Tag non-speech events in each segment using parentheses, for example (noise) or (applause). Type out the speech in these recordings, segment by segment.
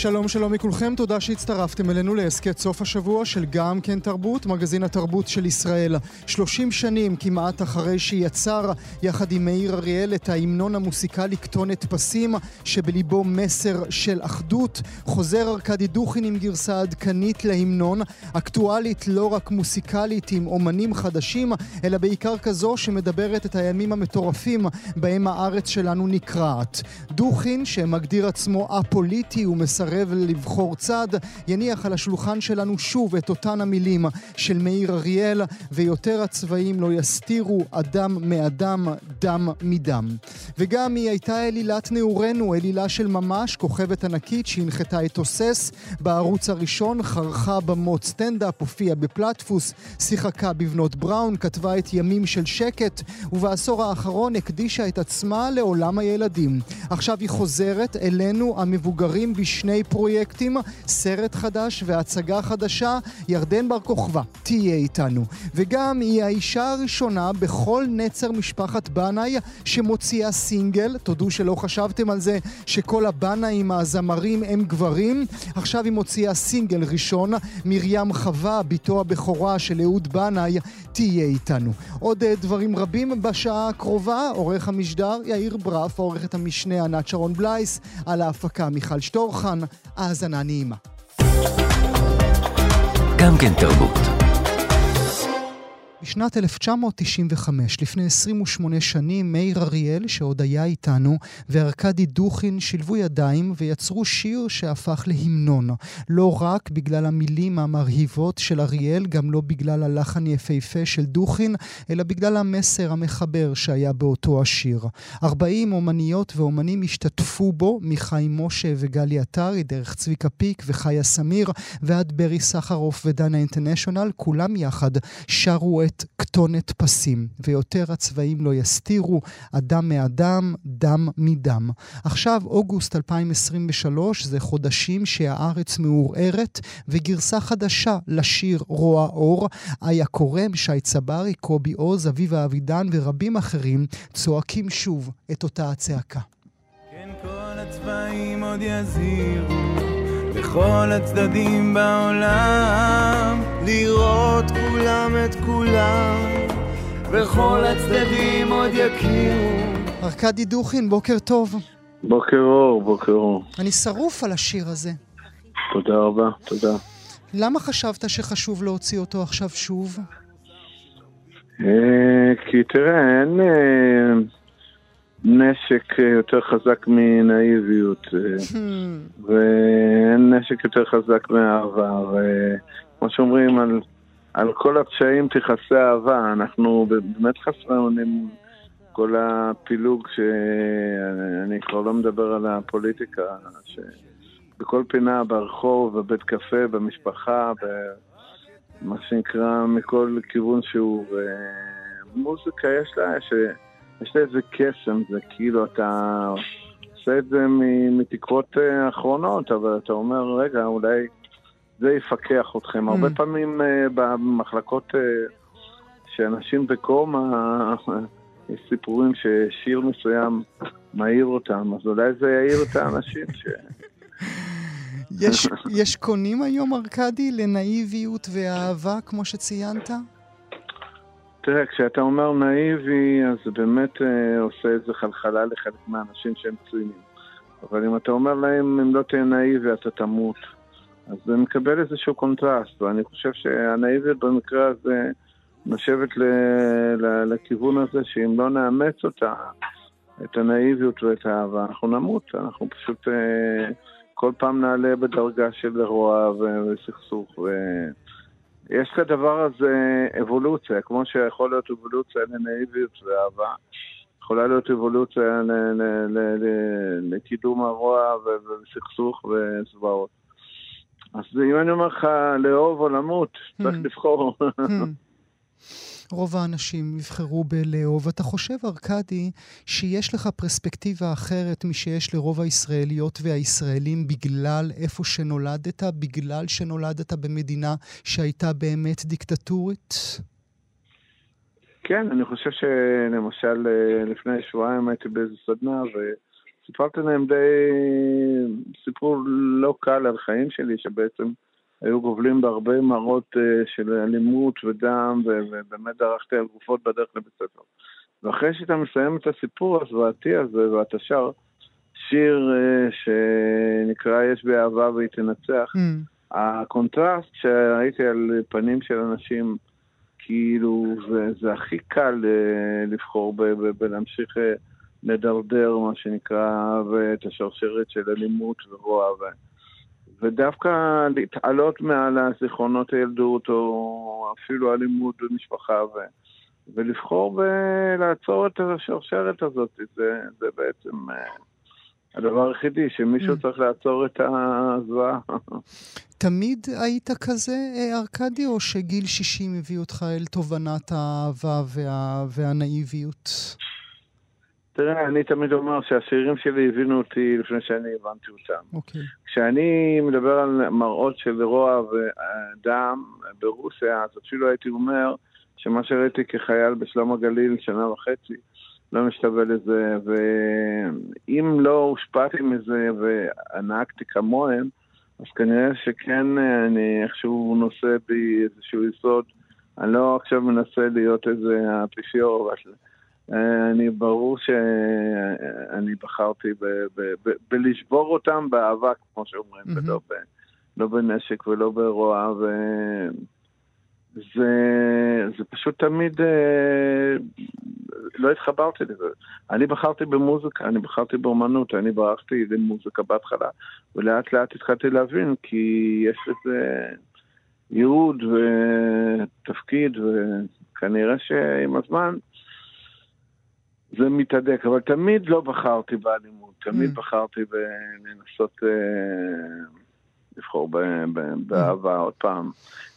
שלום שלום מכולכם, תודה שהצטרפתם אלינו להסכת סוף השבוע של גם כן תרבות, מגזין התרבות של ישראל. 30 שנים כמעט אחרי שיצר יחד עם מאיר אריאל את ההמנון המוסיקלי כתונת פסים, שבליבו מסר של אחדות, חוזר ארכדי דוכין עם גרסה עדכנית להמנון, אקטואלית לא רק מוסיקלית עם אומנים חדשים, אלא בעיקר כזו שמדברת את הימים המטורפים בהם הארץ שלנו נקרעת. דוכין, שמגדיר עצמו א-פוליטי ומסרב מסרב לבחור צד, יניח על השולחן שלנו שוב את אותן המילים של מאיר אריאל, ויותר הצבעים לא יסתירו אדם מאדם, דם מדם. וגם היא הייתה אלילת נעורינו, אלילה של ממש, כוכבת ענקית שהנחתה את תוסס בערוץ הראשון, חרכה במות סטנדאפ, הופיעה בפלטפוס, שיחקה בבנות בראון, כתבה את ימים של שקט, ובעשור האחרון הקדישה את עצמה לעולם הילדים. עכשיו היא חוזרת אלינו המבוגרים בשני שני פרויקטים, סרט חדש והצגה חדשה. ירדן בר כוכבא תהיה איתנו. וגם היא האישה הראשונה בכל נצר משפחת בנאי שמוציאה סינגל. תודו שלא חשבתם על זה שכל הבנאים הזמרים הם גברים. עכשיו היא מוציאה סינגל ראשון. מרים חווה, בתו הבכורה של אהוד בנאי, תהיה איתנו. עוד אה, דברים רבים בשעה הקרובה. עורך המשדר יאיר ברף, עורכת המשנה ענת שרון בלייס, על ההפקה מיכל שטורחן. האזנה נעימה. גם כן תרבות. בשנת 1995, לפני 28 שנים, מאיר אריאל, שעוד היה איתנו, וארכדי דוכין שילבו ידיים ויצרו שיר שהפך להמנון. לא רק בגלל המילים המרהיבות של אריאל, גם לא בגלל הלחן יפהפה של דוכין, אלא בגלל המסר המחבר שהיה באותו השיר. 40 אומניות ואומנים השתתפו בו, מחיים משה וגלי עטרי, דרך צביקה פיק וחיה סמיר, ועד ברי סחרוף ודנה אינטרנשיונל, כולם יחד שרו את כתונת פסים, ויותר הצבעים לא יסתירו, אדם מאדם, דם מדם. עכשיו, אוגוסט 2023, זה חודשים שהארץ מעורערת, וגרסה חדשה לשיר רוע אור. איה קורם, שי צברי, קובי עוז, אביבה אבידן ורבים אחרים צועקים שוב את אותה הצעקה. כן, כל הצבעים עוד יזהירו בכל הצדדים בעולם, לראות כולם את כולם, וכל הצדדים עוד יכירו. ארכדי דוכין, בוקר טוב. בוקר אור, בוקר אור. אני שרוף על השיר הזה. תודה רבה, תודה. למה חשבת שחשוב להוציא אותו עכשיו שוב? אה, כי תראה, אין... אה, נשק יותר חזק מנאיביות, אה, hmm. ואין נשק יותר חזק מאהבה, וכמו שאומרים, על, על כל הפשעים תכסה אהבה, אנחנו באמת חסרי אונים, כל הפילוג שאני כבר לא מדבר על הפוליטיקה, שבכל פינה, ברחוב, בבית קפה, במשפחה, במה שנקרא, מכל כיוון שהוא, מוזיקה יש לה, ש... יש לי איזה קסם, זה כאילו אתה עושה את זה מתקוות אה, אחרונות, אבל אתה אומר, רגע, אולי זה יפקח אתכם. Mm. הרבה פעמים אה, במחלקות אה, שאנשים בקומה, יש סיפורים ששיר מסוים מעיר אותם, אז אולי זה יעיר את האנשים ש... יש, יש קונים היום, ארכדי, לנאיביות ואהבה, כמו שציינת? תראה, כשאתה אומר נאיבי, אז באמת אה, עושה איזה חלחלה לחלק מהאנשים שהם צוינים. אבל אם אתה אומר להם, אם לא תהיה נאיבי, אתה תמות. אז זה מקבל איזשהו קונטרסט, ואני חושב שהנאיביות במקרה הזה נושבת ל, ל, לכיוון הזה, שאם לא נאמץ אותה, את הנאיביות ואת האהבה, אנחנו נמות. אנחנו פשוט אה, כל פעם נעלה בדרגה של רוע וסכסוך. ו... יש לדבר הזה אבולוציה, כמו שיכול להיות אבולוציה לנאיביות ואהבה, יכולה להיות אבולוציה לקידום הרוע וסכסוך וזוועות. אז אם אני אומר לך לאהוב או למות, צריך hmm. לבחור. רוב האנשים יבחרו בלאהוב. אתה חושב, ארכדי, שיש לך פרספקטיבה אחרת משיש לרוב הישראליות והישראלים בגלל איפה שנולדת, בגלל שנולדת במדינה שהייתה באמת דיקטטורית? כן, אני חושב שלמשל אה, לפני שבועיים הייתי באיזה סדנה וסיפרתי להם די סיפור לא קל על חיים שלי, שבעצם היו גובלים בהרבה מראות אה, של אלימות ודם, ובאמת דרכתי על גופות בדרך לבית ספר. ואחרי שאתה מסיים את הסיפור הזוועתי הזה, ואתה שר שיר אה, שנקרא יש בי אהבה והיא תנצח, mm. הקונטרסט שראיתי על פנים של אנשים, כאילו, זה, זה הכי קל אה, לבחור בלהמשיך אה, לדרדר, מה שנקרא, ואת השרשרת של אלימות ורוע. ו... ודווקא להתעלות מעל הזיכרונות הילדות, או אפילו אלימות במשפחה, ו... ולבחור ולעצור את השרשרת הזאת, זה, זה בעצם אה, הדבר היחידי, שמישהו mm. צריך לעצור את הזוועה. (laughs) תמיד היית כזה, אה, ארכדי, או שגיל 60 הביא אותך אל תובנת האהבה וה... והנאיביות? תראה, אני תמיד אומר שהשירים שלי הבינו אותי לפני שאני הבנתי אותם. אוקיי. Okay. כשאני מדבר על מראות של רוע ודם ברוסיה, אז אפילו הייתי אומר שמה שראיתי כחייל בשלום הגליל שנה וחצי, לא משתווה לזה, ואם לא הושפעתי מזה ונהגתי כמוהם, אז כנראה שכן אני איכשהו נושא בי איזשהו יסוד. אני לא עכשיו מנסה להיות איזה אפיפיור, אבל אני ברור שאני בחרתי ב- ב- ב- בלשבור אותם באהבה, כמו שאומרים, mm-hmm. ולא, ב- לא בנשק ולא ברוע, וזה זה פשוט תמיד, אה, לא התחברתי לזה. אני בחרתי במוזיקה, אני בחרתי באומנות, אני ברחתי למוזיקה בהתחלה, ולאט לאט התחלתי להבין, כי יש איזה ייעוד ותפקיד, וכנראה שעם הזמן זה מתהדק, אבל תמיד לא בחרתי באלימות, תמיד mm. בחרתי בלנסות אה, לבחור באהבה mm. עוד פעם.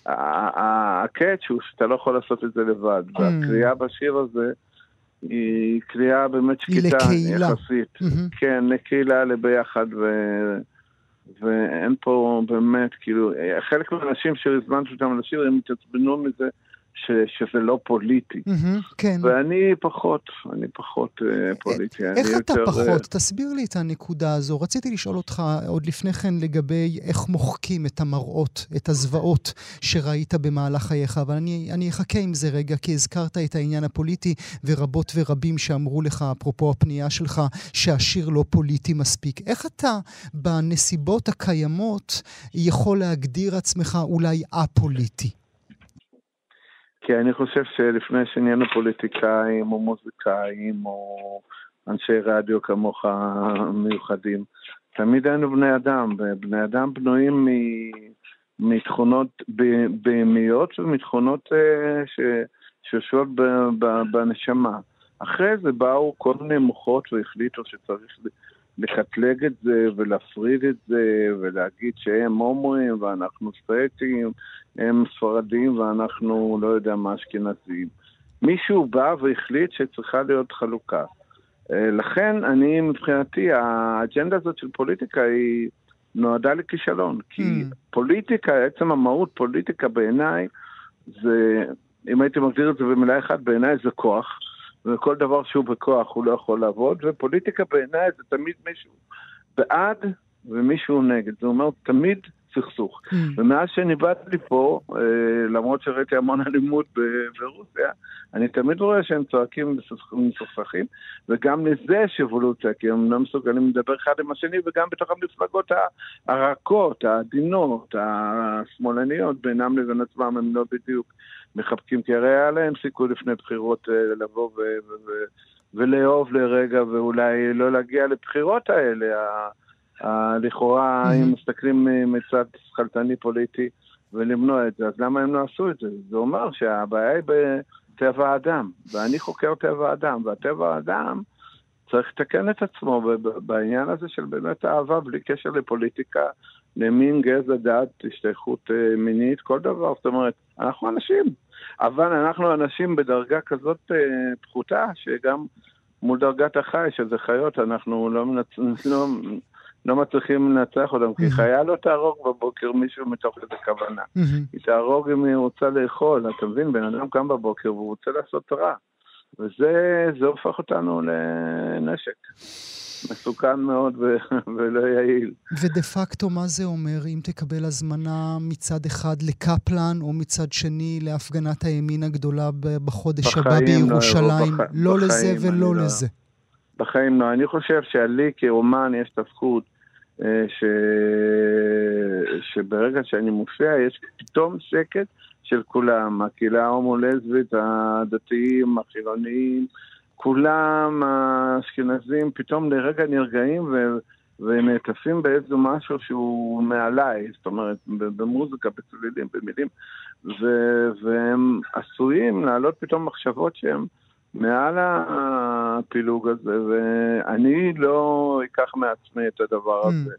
הקאץ' הוא שאתה לא יכול לעשות את זה לבד, mm. והקריאה בשיר הזה היא קריאה באמת שקטה יחסית. Mm-hmm. כן, לקהילה, לביחד, ו... ואין פה באמת, כאילו, חלק מהאנשים שהזמנתי אותם לשיר, הם התעצבנו מזה ש, שזה לא פוליטי. Mm-hmm, כן. ואני פחות, אני פחות uh, פוליטי. איך אתה יותר... פחות? Uh... תסביר לי את הנקודה הזו. רציתי לשאול אותך עוד לפני כן לגבי איך מוחקים את המראות, את הזוועות שראית במהלך חייך, אבל אני, אני אחכה עם זה רגע, כי הזכרת את העניין הפוליטי, ורבות ורבים שאמרו לך, אפרופו הפנייה שלך, שהשיר לא פוליטי מספיק. איך אתה, בנסיבות הקיימות, יכול להגדיר עצמך אולי א-פוליטי? כי אני חושב שלפני שנהיינו פוליטיקאים או מוזיקאים או אנשי רדיו כמוך מיוחדים, תמיד היינו בני אדם, ובני אדם בנויים מתכונות בהמיות ומתכונות אה, שיושבות בנשמה. אחרי זה באו כל מיני מוחות והחליטו שצריך לקטלג את זה ולהפריד את זה ולהגיד שהם הומואים ואנחנו סטרייטים, הם ספרדים ואנחנו לא יודע מה אשכנזים. מישהו בא והחליט שצריכה להיות חלוקה. אה, לכן אני מבחינתי, האג'נדה הזאת של פוליטיקה היא נועדה לכישלון. כי mm. פוליטיקה, עצם המהות פוליטיקה בעיניי זה, אם הייתי מגדיר את זה במילה אחת, בעיניי זה כוח. וכל דבר שהוא בכוח הוא לא יכול לעבוד, ופוליטיקה בעיניי זה תמיד מישהו בעד ומישהו נגד. זה אומר תמיד סכסוך. Mm. ומאז שניבאתי פה, אה, למרות שראיתי המון (laughs) אלימות ברוסיה, אני תמיד רואה שהם צועקים ומסוכסכים, וגם לזה יש אבולוציה, כי הם לא מסוגלים לדבר אחד עם השני, וגם בתוך המפלגות הרכות, העדינות, השמאלניות, בינם לבין עצמם הם לא בדיוק מחבקים, כי הרי היה להם סיכוי לפני בחירות אה, לבוא ולאהוב לרגע, ואולי לא להגיע לבחירות האלה, לכאורה, אם מסתכלים מצד שכלתני פוליטי, ולמנוע את זה, אז למה הם לא עשו את זה? זה אומר שהבעיה היא בטבע האדם, ואני חוקר טבע האדם, והטבע האדם צריך לתקן את עצמו בעניין הזה של באמת אהבה בלי קשר לפוליטיקה, למין, גזע, דת, השתייכות אה, מינית, כל דבר. זאת אומרת, אנחנו אנשים, אבל אנחנו אנשים בדרגה כזאת אה, פחותה, שגם מול דרגת החי, שזה חיות, אנחנו לא, מנצ... לא לא מצליחים לנצח אותם, כי חיה לא תהרוג בבוקר מישהו מתוך איזה כוונה. היא תהרוג אם היא רוצה לאכול, אתה מבין? בן אדם קם בבוקר והוא רוצה לעשות רע. וזה הופך אותנו לנשק. מסוכן מאוד ו- (laughs) ולא יעיל. ודה פקטו, מה זה אומר אם תקבל הזמנה מצד אחד לקפלן, או מצד שני להפגנת הימין הגדולה בחודש הבא לא, בירושלים? לא, בח... לא לזה ולא לא. לזה. בחיים לא. אני חושב שלי כאומן יש את הזכות אה, ש... שברגע שאני מופיע יש פתאום שקט של כולם, הקהילה ההומו-לסבית, הדתיים, החילוניים, כולם האשכנזים פתאום לרגע נרגעים ו... ונעטפים באיזה משהו שהוא מעליי, זאת אומרת, במוזיקה, בצלילים, במילים, ו... והם עשויים להעלות פתאום מחשבות שהן מעל הפילוג הזה, ואני לא אקח מעצמי את הדבר mm. הזה.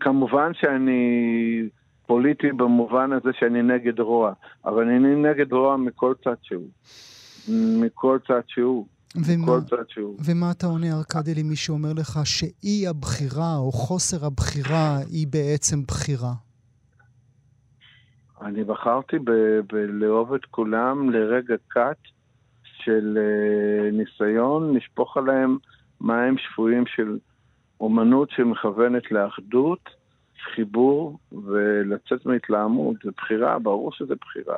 כמובן שאני פוליטי במובן הזה שאני נגד רוע, אבל אני נגד רוע מכל צד שהוא. מכל צד שהוא. ומה, ומה אתה עונה, ארכדי, למי שאומר לך שאי הבחירה או חוסר הבחירה היא בעצם בחירה? אני בחרתי בלאהוב את כולם לרגע קט של uh, ניסיון לשפוך עליהם מים שפויים של אומנות שמכוונת לאחדות, חיבור ולצאת מהתלהמות. זה בחירה, ברור שזה בחירה.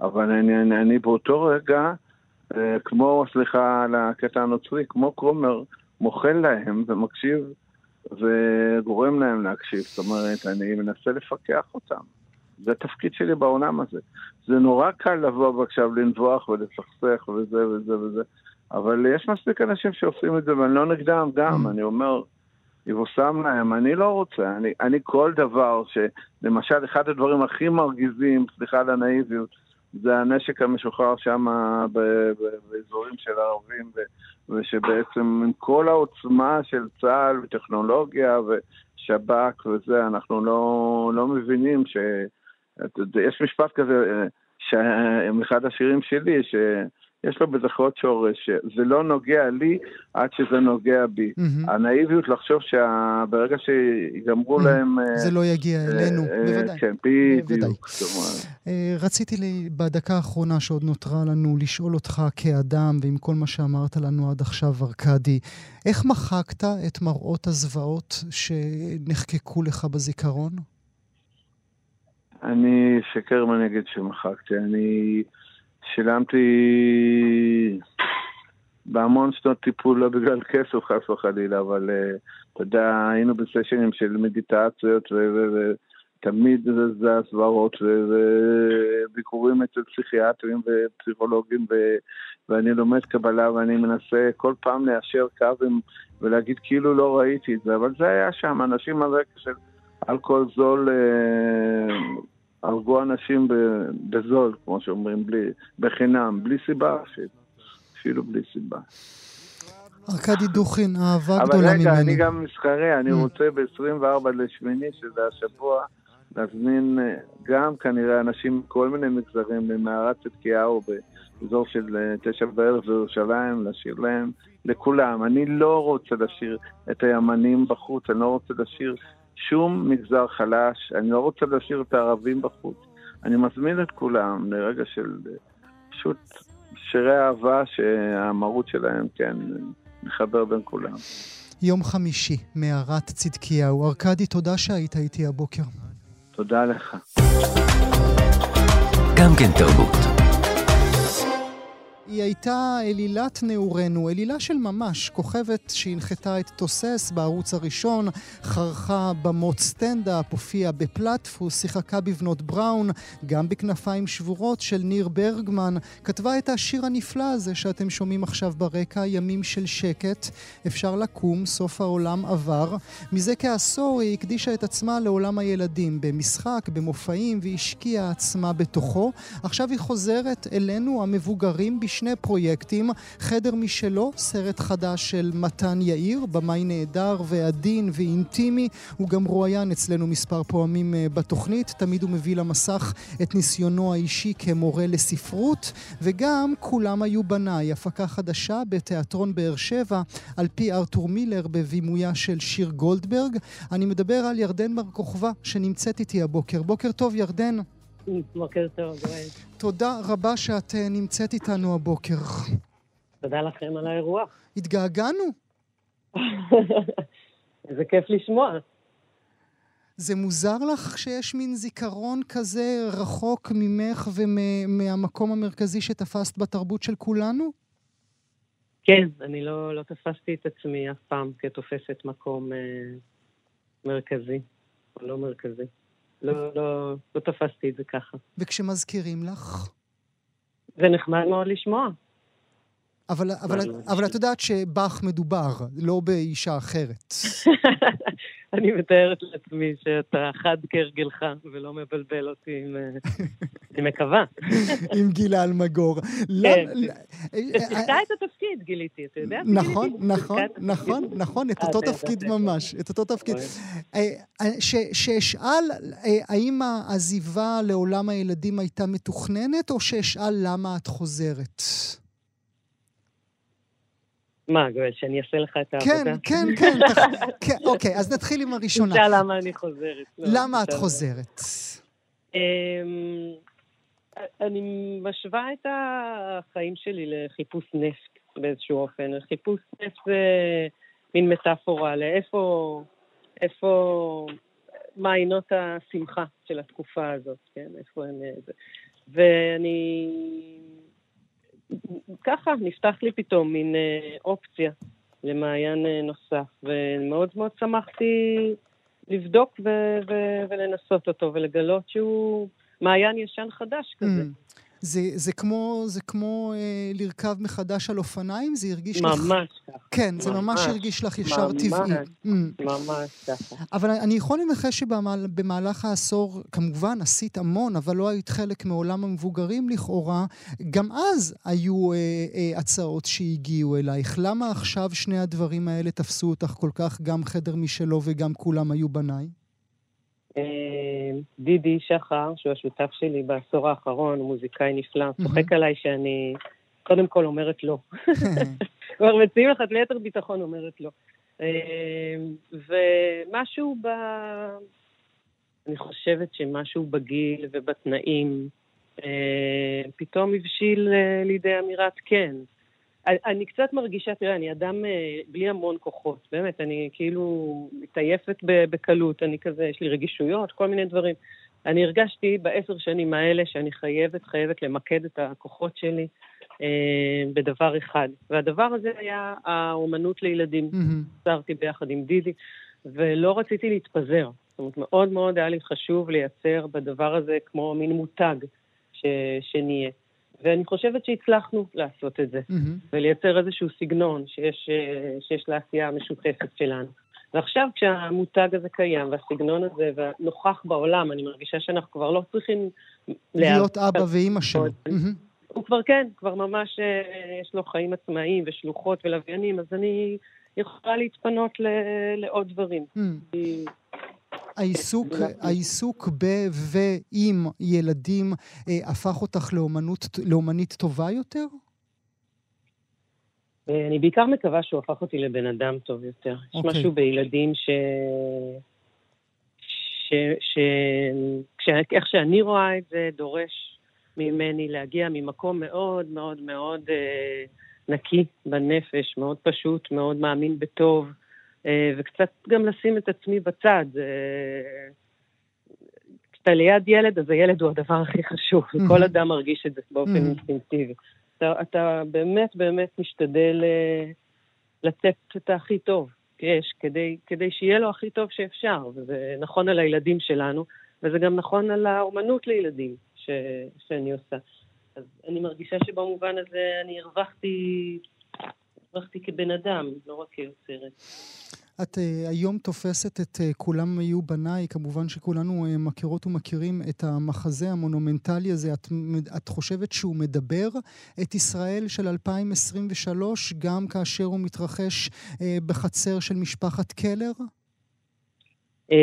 אבל אני, אני, אני באותו רגע, uh, כמו, סליחה על הקטע הנוצרי, כמו כומר, מוחל להם ומקשיב וגורם להם להקשיב. זאת אומרת, אני מנסה לפקח אותם. זה התפקיד שלי בעולם הזה. זה נורא קל לבוא עכשיו לנבוח ולסכסך וזה וזה וזה, אבל יש מספיק אנשים שעושים את זה ואני לא נגדם גם, mm. אני אומר, יבושם להם, אני לא רוצה, אני, אני כל דבר ש... למשל, אחד הדברים הכי מרגיזים, סליחה על הנאיביות, זה הנשק המשוחרר שם באזורים של הערבים, ושבעצם עם כל העוצמה של צה"ל וטכנולוגיה ושב"כ וזה, אנחנו לא, לא מבינים ש... יש משפט כזה, אה, מאחד השירים שלי, שיש לו בזכרות שורש, זה לא נוגע לי עד שזה נוגע בי. Mm-hmm. הנאיביות לחשוב שברגע שיגמרו mm-hmm. להם... אה, זה לא יגיע אה, אלינו, בוודאי. כן, בדיוק. רציתי לי בדקה האחרונה שעוד נותרה לנו לשאול אותך כאדם, ועם כל מה שאמרת לנו עד עכשיו, ארכדי, איך מחקת את מראות הזוועות שנחקקו לך בזיכרון? אני אשקר מה אני אגיד שמחקתי. אני שילמתי בהמון שנות טיפול, לא בגלל כסף חס וחלילה, אבל uh, אתה יודע, היינו בסשנים של מדיטציות ותמיד זה הסברות וביקורים אצל פסיכיאטרים ופסיכולוגים. ואני לומד קבלה ואני מנסה כל פעם ליישר קו ולהגיד כאילו לא ראיתי את זה, אבל זה היה שם, אנשים על רקע של אלכוהול זול אה, הרגו אנשים בזול, כמו שאומרים, בלי, בחינם, בלי סיבה, אפילו בלי סיבה. ארכדי דוכין, אהבה גדולה ממני. אבל רגע, אני גם מסחרי, אני mm. רוצה ב-24 לשמיני, שזה השבוע, להזמין אה, גם כנראה אנשים מכל מיני מגזרים ממערת צדקיהו באזור של אה, תשע בערב בירושלים, לשיר להם, לכולם. אני לא רוצה לשיר את הימנים בחוץ, אני לא רוצה לשיר שום מגזר חלש, אני לא רוצה להשאיר את הערבים בחוץ. אני מזמין את כולם לרגע של פשוט שירי אהבה שהמהות שלהם, כן, מחבר בין כולם. יום חמישי, מערת צדקיהו. ארכדי, תודה שהיית איתי הבוקר. תודה לך. גם כן תרבות. היא הייתה אלילת נעורינו, אלילה של ממש, כוכבת שהנחתה את תוסס בערוץ הראשון, חרכה במות סטנדאפ, הופיעה בפלטפוס, שיחקה בבנות בראון, גם בכנפיים שבורות של ניר ברגמן, כתבה את השיר הנפלא הזה שאתם שומעים עכשיו ברקע, ימים של שקט, אפשר לקום, סוף העולם עבר. מזה כעשור היא הקדישה את עצמה לעולם הילדים, במשחק, במופעים, והשקיעה עצמה בתוכו. עכשיו היא חוזרת אלינו, המבוגרים, בש... שני פרויקטים, חדר משלו, סרט חדש של מתן יאיר, במאי נהדר ועדין ואינטימי. הוא גם רואיין אצלנו מספר פעמים אה, בתוכנית, תמיד הוא מביא למסך את ניסיונו האישי כמורה לספרות, וגם כולם היו בניי, הפקה חדשה בתיאטרון באר שבע, על פי ארתור מילר בבימויה של שיר גולדברג. אני מדבר על ירדן בר כוכבא, שנמצאת איתי הבוקר. בוקר טוב, ירדן. בוקר טוב, גואל. תודה רבה שאת אה, נמצאת איתנו הבוקר. תודה לכם על האירוח. התגעגענו. (laughs) איזה כיף לשמוע. זה מוזר לך שיש מין זיכרון כזה רחוק ממך ומהמקום המרכזי שתפסת בתרבות של כולנו? כן, אני לא, לא תפסתי את עצמי אף פעם כתופסת מקום אה, מרכזי, או לא מרכזי. לא, לא, לא תפסתי את זה ככה. וכשמזכירים לך? זה נחמד מאוד לשמוע. אבל, אבל, אבל את יודעת שבך מדובר, לא באישה אחרת. (laughs) אני מתארת לעצמי שאתה חד כהרגלך ולא מבלבל אותי עם... אה, (laughs) אני מקווה. עם גילה אלמגור. כן. שיחקה את התפקיד, גיליתי, אתה יודע? נכון, נכון, נכון, נכון, את אותו תפקיד ממש, את אותו תפקיד. שאשאל, האם העזיבה לעולם הילדים הייתה מתוכננת, או שאשאל למה את חוזרת? מה, שאני אעשה לך את כן, העבודה? כן, (laughs) כן, כן, אוקיי, אז נתחיל עם הראשונה. תשאל למה אני חוזרת. לא, למה את חוזרת? אמ, אני משווה את החיים שלי לחיפוש נפט באיזשהו אופן. חיפוש נפט זה מין מטאפורה לאיפה, איפה מעיינות השמחה של התקופה הזאת, כן? איפה הם... ואני ככה נפתח לי פתאום מין אה, אופציה למעיין אה, נוסף, ומאוד מאוד שמחתי לבדוק ו- ו- ולנסות אותו ולגלות שהוא מעיין ישן חדש כזה. Mm. זה, זה כמו, זה כמו אה, לרכב מחדש על אופניים? זה הרגיש ממש לך... ממש ככה. כן, ממש, זה ממש הרגיש לך ישר ממש, טבעי. Mm. ממש ככה. אבל אני יכול לנחש שבמהלך העשור, כמובן עשית המון, אבל לא היית חלק מעולם המבוגרים לכאורה. גם אז היו אה, אה, הצעות שהגיעו אלייך. למה עכשיו שני הדברים האלה תפסו אותך כל כך, גם חדר משלו וגם כולם היו בניי? אה, דידי שחר, שהוא השותף שלי בעשור האחרון, הוא מוזיקאי נפלא, צוחק עליי שאני קודם כל אומרת לא. (laughs) (laughs) כבר מציעים לך ליתר ביטחון אומרת לא. אה, ומשהו ב... אני חושבת שמשהו בגיל ובתנאים אה, פתאום הבשיל לידי אמירת כן. אני קצת מרגישה, תראה, אני אדם אה, בלי המון כוחות, באמת, אני כאילו מתעייפת בקלות, אני כזה, יש לי רגישויות, כל מיני דברים. אני הרגשתי בעשר שנים האלה שאני חייבת, חייבת למקד את הכוחות שלי אה, בדבר אחד. והדבר הזה היה האומנות לילדים. עצרתי mm-hmm. ביחד עם דידי, ולא רציתי להתפזר. זאת אומרת, מאוד מאוד היה לי חשוב לייצר בדבר הזה כמו מין מותג ש, שנהיה. ואני חושבת שהצלחנו לעשות את זה, mm-hmm. ולייצר איזשהו סגנון שיש, אה, שיש לעשייה המשותפת שלנו. ועכשיו כשהמותג הזה קיים, והסגנון הזה, ונוכח בעולם, אני מרגישה שאנחנו כבר לא צריכים... להיות אבא ואימא שלו. Mm-hmm. הוא כבר כן, כבר ממש אה, יש לו חיים עצמאיים ושלוחות ולוויינים, אז אני יכולה להתפנות לעוד דברים. Mm. העיסוק, העיסוק ב ועם ילדים אה, הפך אותך לאומנות, לאומנית טובה יותר? אה, אני בעיקר מקווה שהוא הפך אותי לבן אדם טוב יותר. Okay. יש אוקיי. משהו בילדים ש... ש... ש... ש... איך שאני רואה את זה, דורש ממני להגיע ממקום מאוד מאוד מאוד אה, נקי בנפש, מאוד פשוט, מאוד מאמין בטוב. אה, וקצת גם לשים את עצמי בצד. אה, כשאתה ליד ילד, אז הילד הוא הדבר הכי חשוב, וכל אדם מרגיש את זה באופן אינסטינקטיבי. אתה, אתה באמת באמת משתדל אה, לתת את הכי טוב שיש, כדי, כדי שיהיה לו הכי טוב שאפשר, וזה נכון על הילדים שלנו, וזה גם נכון על האומנות לילדים ש, שאני עושה. אז אני מרגישה שבמובן הזה אני הרווחתי הרווחתי כבן אדם, לא רק כיוצרת. את uh, היום תופסת את uh, כולם היו בניי, כמובן שכולנו uh, מכירות ומכירים את המחזה המונומנטלי הזה. את, את חושבת שהוא מדבר את ישראל של 2023, גם כאשר הוא מתרחש uh, בחצר של משפחת קלר? Uh,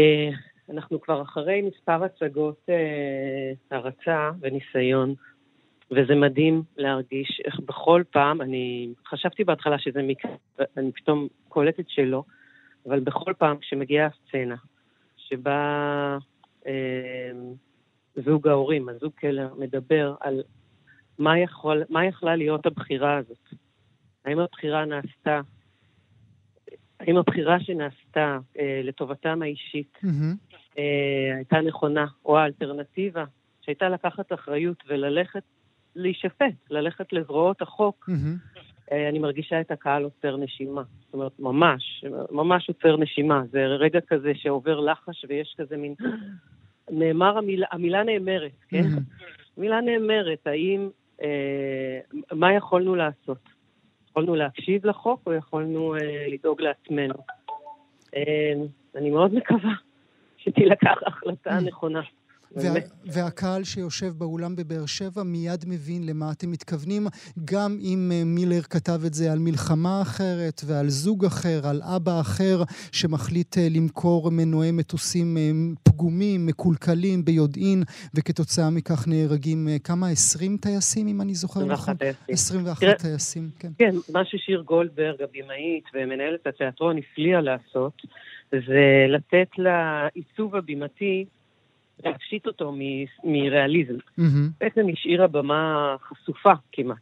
אנחנו כבר אחרי מספר הצגות uh, הרצה וניסיון, וזה מדהים להרגיש איך בכל פעם, אני חשבתי בהתחלה שזה מקרה, אני פתאום קולטת שלא. אבל בכל פעם כשמגיעה הסצנה שבה אה, זוג ההורים, הזוג קלר, מדבר על מה, יכול, מה יכלה להיות הבחירה הזאת. האם הבחירה נעשתה, האם הבחירה שנעשתה אה, לטובתם האישית mm-hmm. אה, הייתה נכונה, או האלטרנטיבה שהייתה לקחת אחריות וללכת להישפט, ללכת לזרועות החוק, mm-hmm. אני מרגישה את הקהל עוצר נשימה. זאת אומרת, ממש, ממש עוצר נשימה. זה רגע כזה שעובר לחש ויש כזה מין... נאמר, המילה, המילה נאמרת, כן? המילה נאמרת, האם... אה, מה יכולנו לעשות? יכולנו להקשיב לחוק או יכולנו אה, לדאוג לעצמנו? אה, אני מאוד מקווה שתילקח החלטה נכונה. וה, והקהל שיושב באולם בבאר שבע מיד מבין למה אתם מתכוונים, גם אם אה, מילר כתב את זה על מלחמה אחרת ועל זוג אחר, על אבא אחר שמחליט אה, למכור מנועי מטוסים אה, פגומים, מקולקלים, ביודעין, וכתוצאה מכך נהרגים כמה? 20 טייסים, אם אני זוכר נכון? 21 תראה, טייסים, כן. כן, מה ששיר גולדברג, הבמאית ומנהלת התיאטרון, הפליאה לעשות, זה לתת לעיצוב הבימתי להפשיט אותו מריאליזם. Mm-hmm. בעצם השאירה במה חשופה כמעט.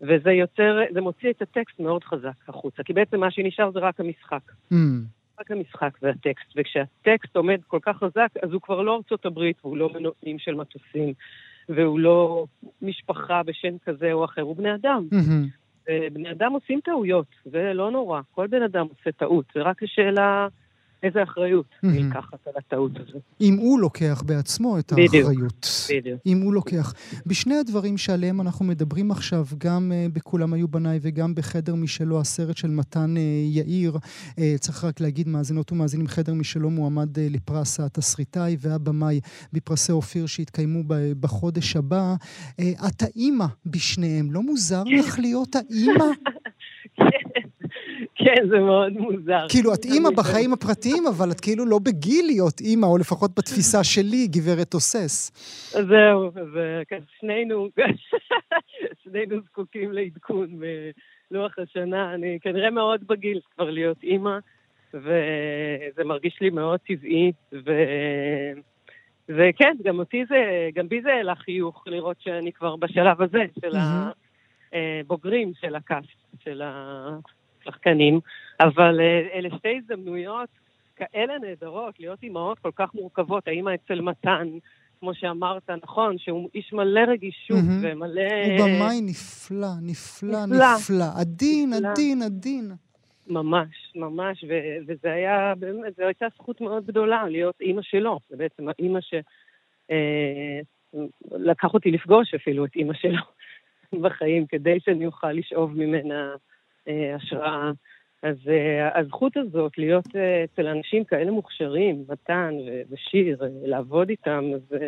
וזה יוצר, זה מוציא את הטקסט מאוד חזק החוצה, כי בעצם מה שנשאר זה רק המשחק. Mm. רק המשחק והטקסט, וכשהטקסט עומד כל כך חזק, אז הוא כבר לא ארצות הברית, והוא לא מנועים של מטוסים, והוא לא משפחה בשם כזה או אחר, הוא בני אדם. Mm-hmm. בני אדם עושים טעויות, זה לא נורא, כל בן אדם עושה טעות, זה רק השאלה... איזה אחריות. נלקחת על הטעות הזו. אם הוא לוקח בעצמו את האחריות. בדיוק. אם הוא לוקח. בשני הדברים שעליהם אנחנו מדברים עכשיו, גם uh, בכולם היו בניי וגם בחדר משלו, הסרט של מתן uh, יאיר, uh, צריך רק להגיד, מאזינות ומאזינים, חדר משלו מועמד לפרס התסריטאי והבמאי בפרסי אופיר שיתקיימו בחודש הבא. את האימא בשניהם, לא מוזר לך להיות האימא? (laughs) כן, זה מאוד מוזר. כאילו, את אימא בחיים הפרטיים, אבל את כאילו לא בגיל להיות אימא, או לפחות בתפיסה שלי, גברת תוסס. זהו, שנינו, (laughs) שנינו זקוקים לעדכון בלוח השנה. אני כנראה מאוד בגיל כבר להיות אימא, וזה מרגיש לי מאוד טבעי, ו... וכן, גם אותי זה, גם בי זה העלה חיוך לראות שאני כבר בשלב הזה של הבוגרים של הקאסט, של ה... שחקנים, אבל אה, אלה שתי הזדמנויות כאלה נהדרות, להיות אימהות כל כך מורכבות, האימא אצל מתן, כמו שאמרת, נכון, שהוא איש מלא רגישות mm-hmm. ומלא... הוא במאי נפלא, נפלא, נפלא. נפלא. עדין, נפלא. עדין, עדין. ממש, ממש, ו- וזה היה, באמת, זו הייתה זכות מאוד גדולה להיות אימא שלו. זה בעצם האימא ש... אה, לקח אותי לפגוש אפילו את אימא שלו (laughs) בחיים, כדי שאני אוכל לשאוב ממנה אה, השראה. אז uh, הזכות הזאת להיות uh, אצל אנשים כאלה מוכשרים, מתן ושיר, לעבוד איתם, אז,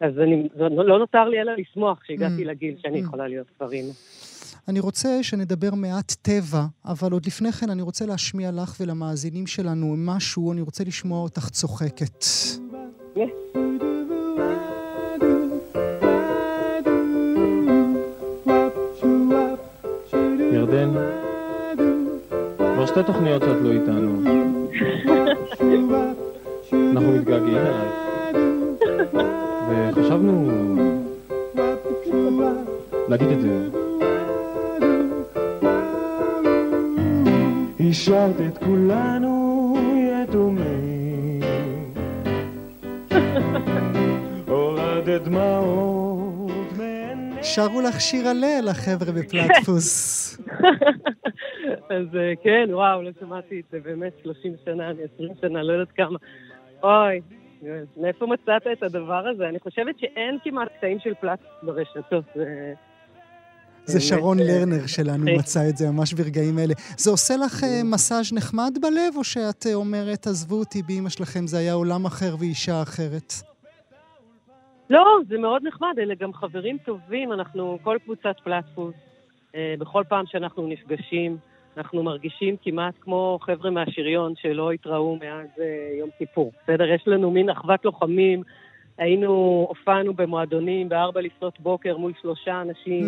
אז אני, לא נותר לי אלא לשמוח שהגעתי mm. לגיל שאני mm. יכולה להיות כבר אימא. אני רוצה שנדבר מעט טבע, אבל עוד לפני כן אני רוצה להשמיע לך ולמאזינים שלנו משהו, אני רוצה לשמוע אותך צוחקת. Yeah. שתי תוכניות שאת לא איתנו. אנחנו מתגעגעים אלייך. וחשבנו להגיד את זה. השארת את כולנו יתומים, הורדת דמעות שרו לך שיר הלל, החבר'ה בפלטפוס. (laughs) אז אה, כן, וואו, לא שמעתי את זה באמת 30 שנה, אני 20 שנה, לא יודעת כמה. אוי, מאיפה מצאת את הדבר הזה? אני חושבת שאין כמעט קטעים של פלט ברשתות. זה שרון אה, לרנר שלנו אה. מצא את זה ממש ברגעים אלה. זה עושה לך מסאז' נחמד בלב, או שאת אומרת, עזבו אותי באמא שלכם, זה היה עולם אחר ואישה אחרת? לא, זה מאוד נחמד, אלה גם חברים טובים, אנחנו כל קבוצת פלטפוס, בכל פעם שאנחנו נפגשים, אנחנו מרגישים כמעט כמו חבר'ה מהשריון שלא התראו מאז אה, יום כיפור. בסדר? יש לנו מין אחוות לוחמים, היינו, הופענו במועדונים בארבע לפנות בוקר מול שלושה אנשים,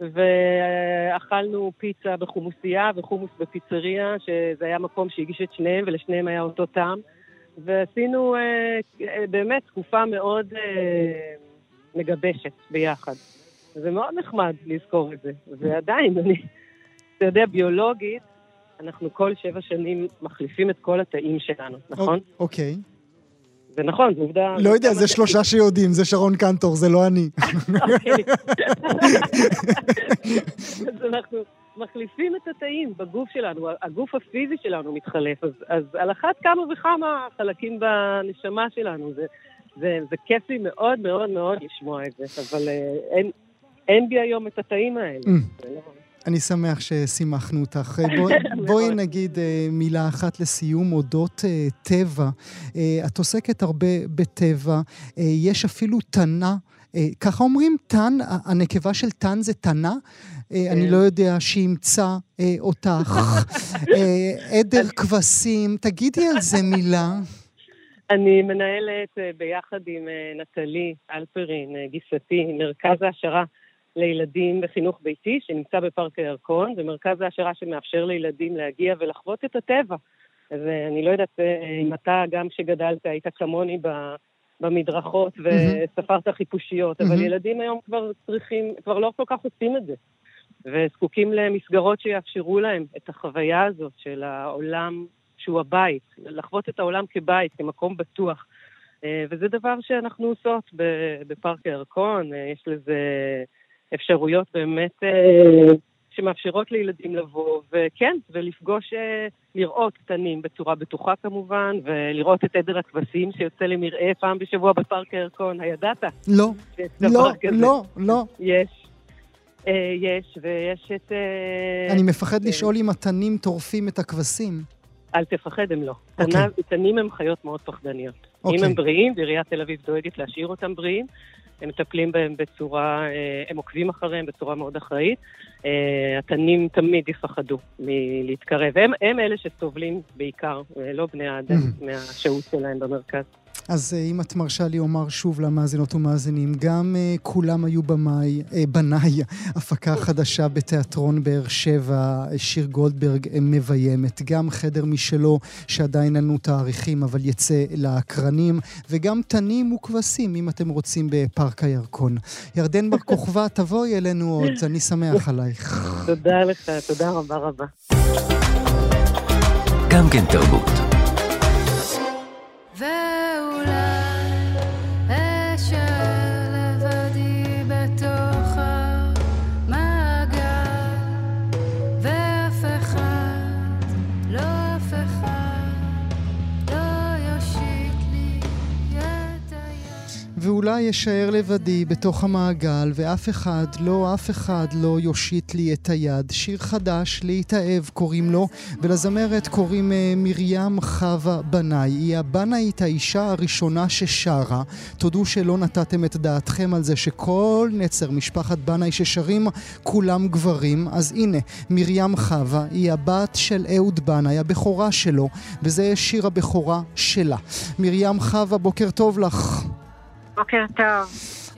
Hmm, ואכלנו פיצה בחומוסייה וחומוס בפיצריה, שזה היה מקום שהגיש את שניהם, ולשניהם היה אותו טעם. ועשינו אה, אה, באמת תקופה מאוד אה, מגבשת ביחד. זה מאוד נחמד לזכור את זה. ועדיין, אני, אתה יודע, ביולוגית, אנחנו כל שבע שנים מחליפים את כל התאים שלנו, נכון? אוקיי. זה נכון, זו עובדה... לא יודע, זה שלושה שיודעים, זה שרון קנטור, זה לא אני. אוקיי. (laughs) אז אנחנו מחליפים את התאים בגוף שלנו, הגוף הפיזי שלנו מתחלף, אז, אז על אחת כמה וכמה חלקים בנשמה שלנו. זה, זה, זה כיף לי מאוד מאוד מאוד לשמוע את זה, אבל אה, אין, אין בי היום את התאים האלה. אני שמח ששימחנו אותך. (laughs) בוא- בואי. נגיד אה, מילה אחת לסיום אודות אה, טבע. אה, את עוסקת הרבה בטבע, יש אפילו תנה. אה, ככה אומרים תן, הנקבה של תן זה תנה? אה, אני כן. לא יודע שימצא אותך. (laughs) עדר כבשים, תגידי על זה מילה. אני מנהלת ביחד עם נטלי אלפרין, גיסתי, מרכז העשרה לילדים בחינוך ביתי, שנמצא בפארק הירקון, זה מרכז העשרה שמאפשר לילדים להגיע ולחוות את הטבע. אז אני לא יודעת אה, אם אתה, גם כשגדלת, היית כמוני. במדרכות וספרת חיפושיות, אבל מהמם. ילדים היום כבר צריכים, כבר לא כל כך עושים את זה. וזקוקים למסגרות שיאפשרו להם את החוויה הזאת של העולם שהוא הבית, לחוות את העולם כבית, כמקום בטוח. אה, וזה דבר שאנחנו עושות בפארק הירקון, אה, יש לזה אפשרויות באמת אה, שמאפשרות לילדים לבוא, וכן, ולפגוש, אה, לראות קטנים בצורה בטוחה כמובן, ולראות את עדר הכבשים שיוצא למרעה פעם בשבוע בפארק הירקון, הידעת? לא, לא, כזה? לא, לא. יש. אה, יש, ויש את... אה, אני מפחד כן. לשאול אם התנים טורפים את הכבשים. אל תפחד, הם לא. אוקיי. תנ- תנים הם חיות מאוד פחדניות. אם אוקיי. הם בריאים, ועיריית תל אביב דואגת להשאיר אותם בריאים, הם מטפלים בהם בצורה, אה, הם עוקבים אחריהם בצורה מאוד אחראית. אה, התנים תמיד יפחדו מלהתקרב. הם, הם אלה שסובלים בעיקר, אה, לא בני האדם, מהשהות שלהם במרכז. אז אה, אם את מרשה לי אומר שוב למאזינות ומאזינים, גם אה, כולם היו במאי, אה, בניי, (laughs) הפקה חדשה בתיאטרון באר שבע, שיר גולדברג מביימת, גם חדר משלו, שעדיין אין לנו תאריכים, אבל יצא לאקרנים, וגם תנים וכבשים, אם אתם רוצים, בפארק הירקון. ירדן בר כוכבא, (laughs) תבואי אלינו עוד, אני שמח עלייך. תודה לך, תודה רבה רבה. גם כן תרבות. היד ואולי אשאר לבדי בתוך המעגל, ואף אחד, לא אף אחד לא יושיט לי את היד. שיר חדש, להתאהב קוראים לו, ולזמרת קוראים אה, מרים חווה בנאי. היא הבנאית האישה הראשונה ששרה. תודו שלא נתתם את דעתכם על זה שכל נצר משפחת בנאי ששרים, כולם גברים. אז הנה, מרים חווה היא הבת של אהוד בנאי, הבכורה שלו, וזה שיר הבכורה שלה. מרים חווה, בוקר טוב לך. בוקר טוב.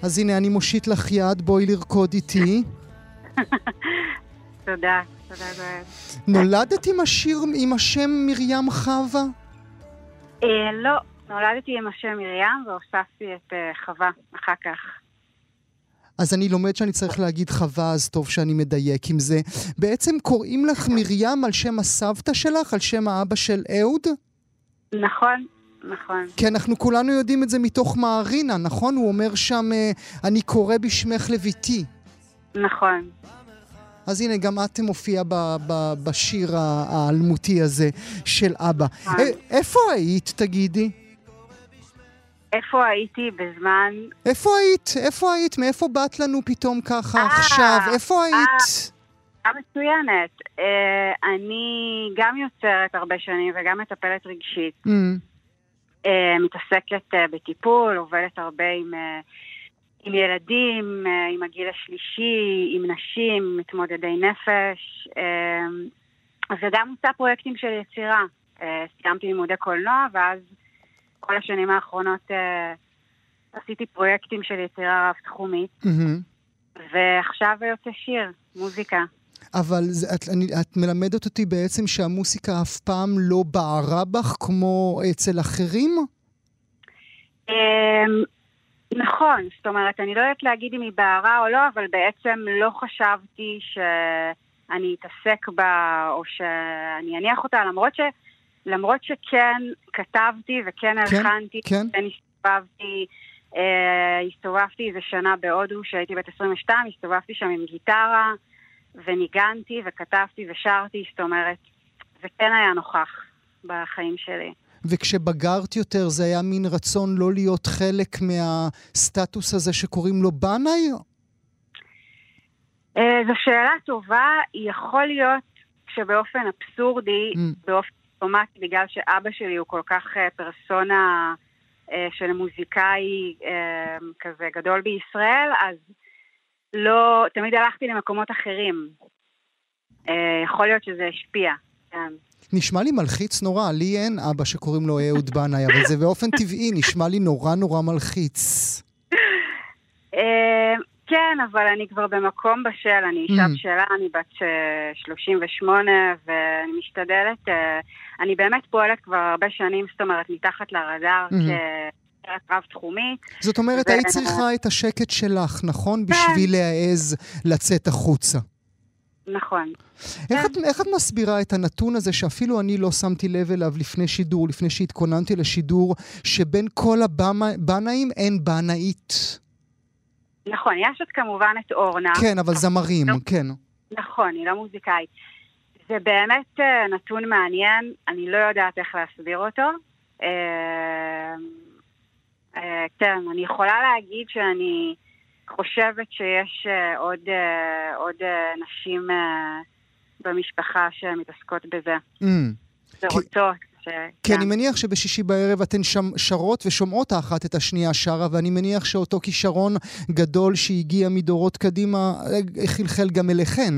אז הנה, אני מושיט לך יד, בואי לרקוד איתי. (laughs) תודה, תודה גואל. נולדת עם השיר, עם השם מרים חווה? אה, לא, נולדתי עם השם מרים והוספתי את אה, חווה אחר כך. אז אני לומד שאני צריך להגיד חווה, אז טוב שאני מדייק עם זה. בעצם קוראים לך מרים על שם הסבתא שלך, על שם האבא של אהוד? נכון, נכון. כי אנחנו כולנו יודעים את זה מתוך מערינה, נכון? הוא אומר שם, אה, אני קורא בשמך לביתי. נכון. אז הנה, גם את מופיעה ב- ב- בשיר האלמותי הזה של אבא. אה. א- איפה היית, תגידי? איפה הייתי בזמן... איפה היית? איפה היית? מאיפה באת לנו פתאום ככה אה, עכשיו? איפה היית? אה, מצוינת. אה, אני גם יוצרת הרבה שנים וגם מטפלת רגשית. Mm, אה, מתעסקת אה, בטיפול, עובדת הרבה עם, אה, עם ילדים, אה, עם הגיל השלישי, עם נשים, מתמודדי נפש, אה, וגם עושה פרויקטים של יצירה. אה, סיימתי לימודי קולנוע, ואז כל השנים האחרונות אה, עשיתי פרויקטים של יצירה רב-תחומית, מהמם. ועכשיו יוצא שיר, מוזיקה. אבל זה, את, אני, את מלמדת אותי בעצם שהמוסיקה אף פעם לא בערה בך כמו אצל אחרים? אמ, נכון, זאת אומרת, אני לא יודעת להגיד אם היא בערה או לא, אבל בעצם לא חשבתי שאני אתעסק בה או שאני אניח אותה, למרות, ש, למרות שכן כתבתי וכן כן, הלחנתי, כן. כן הסתובבתי, אה, הסתובבתי איזה שנה בהודו, כשהייתי בת 22, הסתובבתי שם עם גיטרה וניגנתי וכתבתי ושרתי, זאת אומרת, זה כן היה נוכח בחיים שלי. וכשבגרת יותר זה היה מין רצון לא להיות חלק מהסטטוס הזה שקוראים לו בנאי? אה, זו שאלה טובה, יכול להיות שבאופן אבסורדי, Mm. באופן אוטומטי, בגלל שאבא שלי הוא כל כך אה, פרסונה אה, של מוזיקאי כזה גדול בישראל, אז לא, תמיד הלכתי למקומות אחרים. אה, יכול להיות שזה השפיע, כן. נשמע לי מלחיץ נורא, לי אין אבא שקוראים לו אהוד בנאי, אבל זה באופן טבעי נשמע לי נורא נורא מלחיץ. אה, כן, אבל אני כבר במקום בשל, אני אישה Mm. בשלה, אני בת אה, 38 ואני משתדלת, אה, אני באמת פועלת כבר הרבה שנים, זאת אומרת, מתחת לרדאר Mhm. כסרט רב-תחומית. זאת אומרת, ו- היית צריכה את השקט שלך, נכון? בשביל להעז לצאת החוצה. נכון. איך את, איך את מסבירה את הנתון הזה שאפילו אני לא שמתי לב אליו לפני שידור, לפני שהתכוננתי לשידור, שבין כל הבנאים אין בנאית? נכון, יש עוד כמובן את אורנה. כן, אבל זמרים, לא. כן. נכון, היא לא מוזיקאית. זה באמת אה, נתון מעניין, אני לא יודעת איך להסביר אותו. אה, כן, אני יכולה להגיד שאני חושבת שיש אה, עוד, אה, עוד נשים במשפחה שמתעסקות בזה, Mm. ורוצות. ש... כי אני מניח שבשישי בערב אתן שם שרות ושומעות האחת את השנייה שרה, ואני מניח שאותו כישרון גדול שהגיע מדורות קדימה חלחל גם אליכן.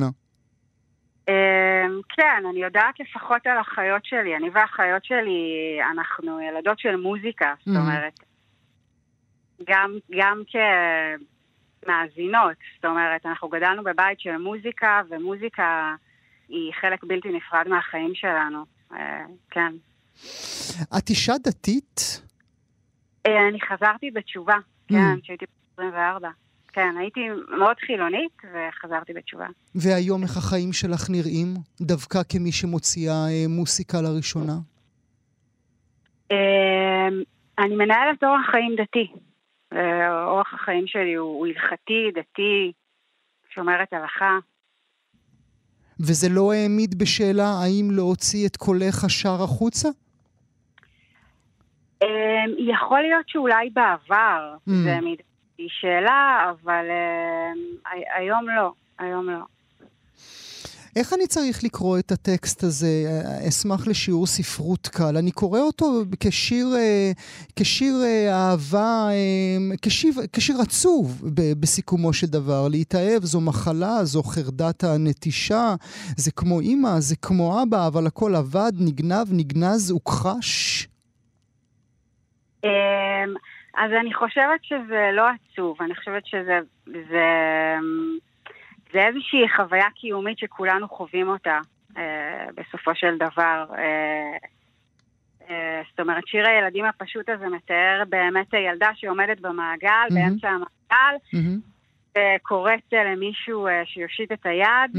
כן, אני יודעת לפחות על החיות שלי. אני והחיות שלי, אנחנו ילדות של מוזיקה, זאת Mhm. אומרת, גם, גם כמאזינות, זאת אומרת, אנחנו גדלנו בבית של מוזיקה, ומוזיקה היא חלק בלתי נפרד מהחיים שלנו. אה, כן. את אישה דתית? אה, אני חזרתי בתשובה, כן, Mm. כשהייתי בת 24. כן, הייתי מאוד חילונית וחזרתי בתשובה. והיום איך החיים שלך נראים? דווקא כמי שמוציאה אה, מוסיקה לראשונה? אני מנהלת אורח חיים דתי. אורח החיים שלי הוא הוא הלכתי, דתי, שומרת הלכה. וזה לא העמיד בשאלה האם להוציא את קולך שר החוצה? אה, יכול להיות שאולי בעבר Mm. זה העמיד היא שאלה, אבל הי- היום לא, היום לא. איך אני צריך לקרוא את הטקסט הזה? אשמח לשיעור ספרות קל. אני קורא אותו כשיר, אה, כשיר אה, אהבה, אה, כשיר, כשיר עצוב בסיכומו של דבר. להתאהב זו מחלה, זו חרדת הנטישה, זה כמו אימא, זה כמו אבא, אבל הכל אבד, נגנב, נגנז, הוכחש. אה, אז אני חושבת שזה לא עצוב, אני חושבת שזה זה, זה איזושהי חוויה קיומית שכולנו חווים אותה אה, בסופו של דבר. אה, אה, זאת אומרת, שיר הילדים הפשוט הזה מתאר באמת ילדה שעומדת במעגל. באמצע המעגל, וקוראת למישהו אה, שיושיט את היד.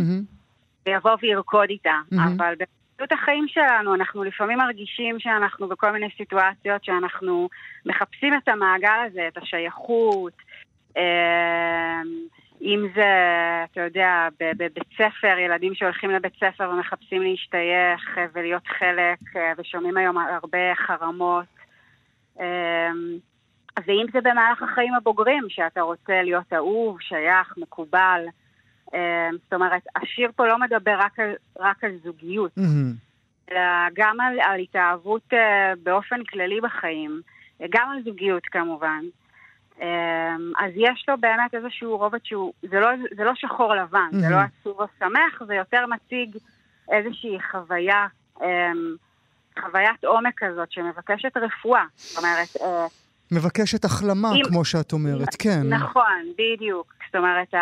ויבוא וירקוד איתה. אבל במציאות החיים שלנו, אנחנו לפעמים מרגישים שאנחנו בכל מיני סיטואציות שאנחנו מחפשים את המעגל הזה, את השייכות. אה, אם זה, אתה יודע, בבית ספר, ילדים שהולכים לבית ספר ומחפשים להשתייך אה, ולהיות חלק, אה, ושומעים היום הרבה חרמות. ואם זה במהלך החיים הבוגרים, שאתה רוצה להיות אהוב, שייך, מקובל. אה, זאת אומרת, השיר פה לא מדבר רק על, רק על זוגיות. אלא גם על, על התאהבות אה, באופן כללי בחיים, גם על זוגיות כמובן. אה, אז יש לו באמת איזשהו רובד שהוא, זה לא, זה לא שחור לבן, זה. לא עצוב או שמח, זה יותר מציג איזושהי חוויה, אה, חוויית עומק כזאת שמבקשת רפואה. זאת אומרת, אה, מבקשת החלמה, אם- כמו שאת אומרת, כן. נכון, בדיוק. זאת אומרת, ה...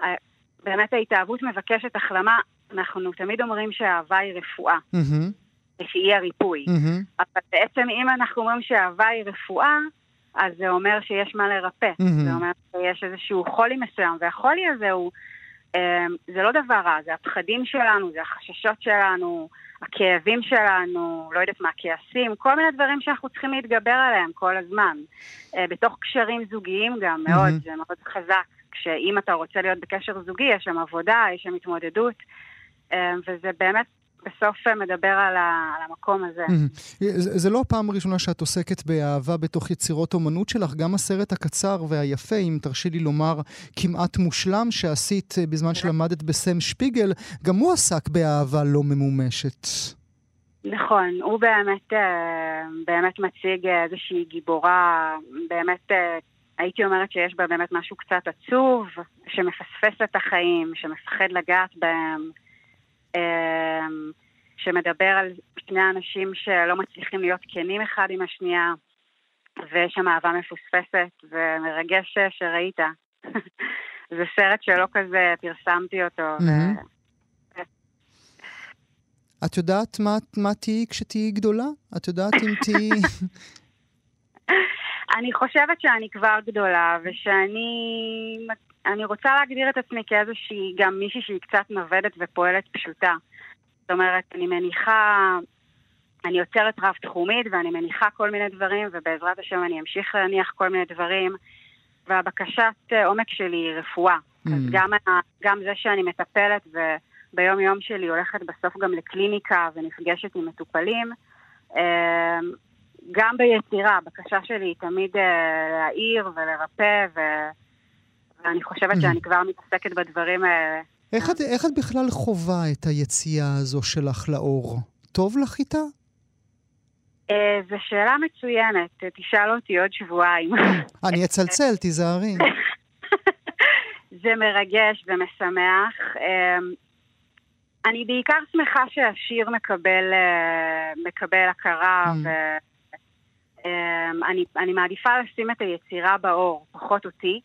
ה... באמת ההתאהבות מבקשת החלמה. אנחנו תמיד אומרים שאהבה היא רפואה, מהמם, ושהיא הריפוי. מהמם, אבל בעצם אם אנחנו אומרים שאהבה היא רפואה, אז זה אומר שיש מה לרפא. מהמם. זה אומר שיש איזשהו חולי מסוים, והחולי הזה הוא... אה, זה לא דבר רע, זה הפחדים שלנו, זה החששות שלנו, הכאבים שלנו, לא יודעת מה, הכעסים, כל מיני דברים שאנחנו צריכים להתגבר עליהם כל הזמן. אה, בתוך קשרים זוגיים גם, מאוד, מהמם. זה מאוד חזק. כשאם אתה רוצה להיות בקשר זוגי, יש שם עבודה, יש שם התמודדות, אה, וזה באמת בסוף אה, מדבר על, ה, על המקום הזה. מהמם. זה זה לא הפעם הראשונה שאת עוסקת באהבה בתוך יצירות אומנות שלך, גם הסרט הקצר והיפה, אם תרשי לי לומר, כמעט מושלם, שעשית אה, בזמן שלמדת בסם שפיגל, גם הוא עסק באהבה לא ממומשת. נכון, הוא באמת, באמת מציג איזושהי גיבורה, באמת, הייתי אומרת שיש בה באמת משהו קצת עצוב, שמפספס את החיים, שמפחד לגעת בהם, שמדבר על שני אנשים שלא מצליחים להיות כנים אחד עם השנייה, ויש שם אהבה מפוספסת ומרגש שראית. (laughs) זה סרט שלא כזה פרסמתי אותו. ו... את יודעת מה, מה תהיי כשתהיי גדולה? את יודעת אם תהיי... (laughs) (laughs) אני חושבת שאני כבר גדולה, ושאני אני רוצה להגדיר את עצמי כאיזושהי, גם מישהי שהיא קצת נוודת ופועלת פשוטה. זאת אומרת, אני מניחה, אני יוצרת רב-תחומית, ואני מניחה כל מיני דברים, ובעזרת השם אני אמשיך להניח כל מיני דברים, והבקשת אה, עומק שלי היא רפואה. Mm. אז גם, גם זה שאני מטפלת וביום יום שלי הולכת בסוף גם לקליניקה ונפגשת עם מטופלים, אה, גם ביצירה, הבקשה שלי היא תמיד אה, להעיר ולרפא, ו... ואני חושבת Mhm. שאני כבר מתעסקת בדברים האלה. איך את, איך את בכלל חווה את היציאה הזו שלך לאור? טוב לך איתה? אה, זו שאלה מצוינת, תשאל אותי עוד שבועיים. (laughs) אני אצלצל, תיזהרי. (laughs) זה מרגש ומשמח. אה, אני בעיקר שמחה שהשיר מקבל, אה, מקבל הכרה, Mm. ואני אני מעדיפה לשים את היצירה באור, פחות אותי.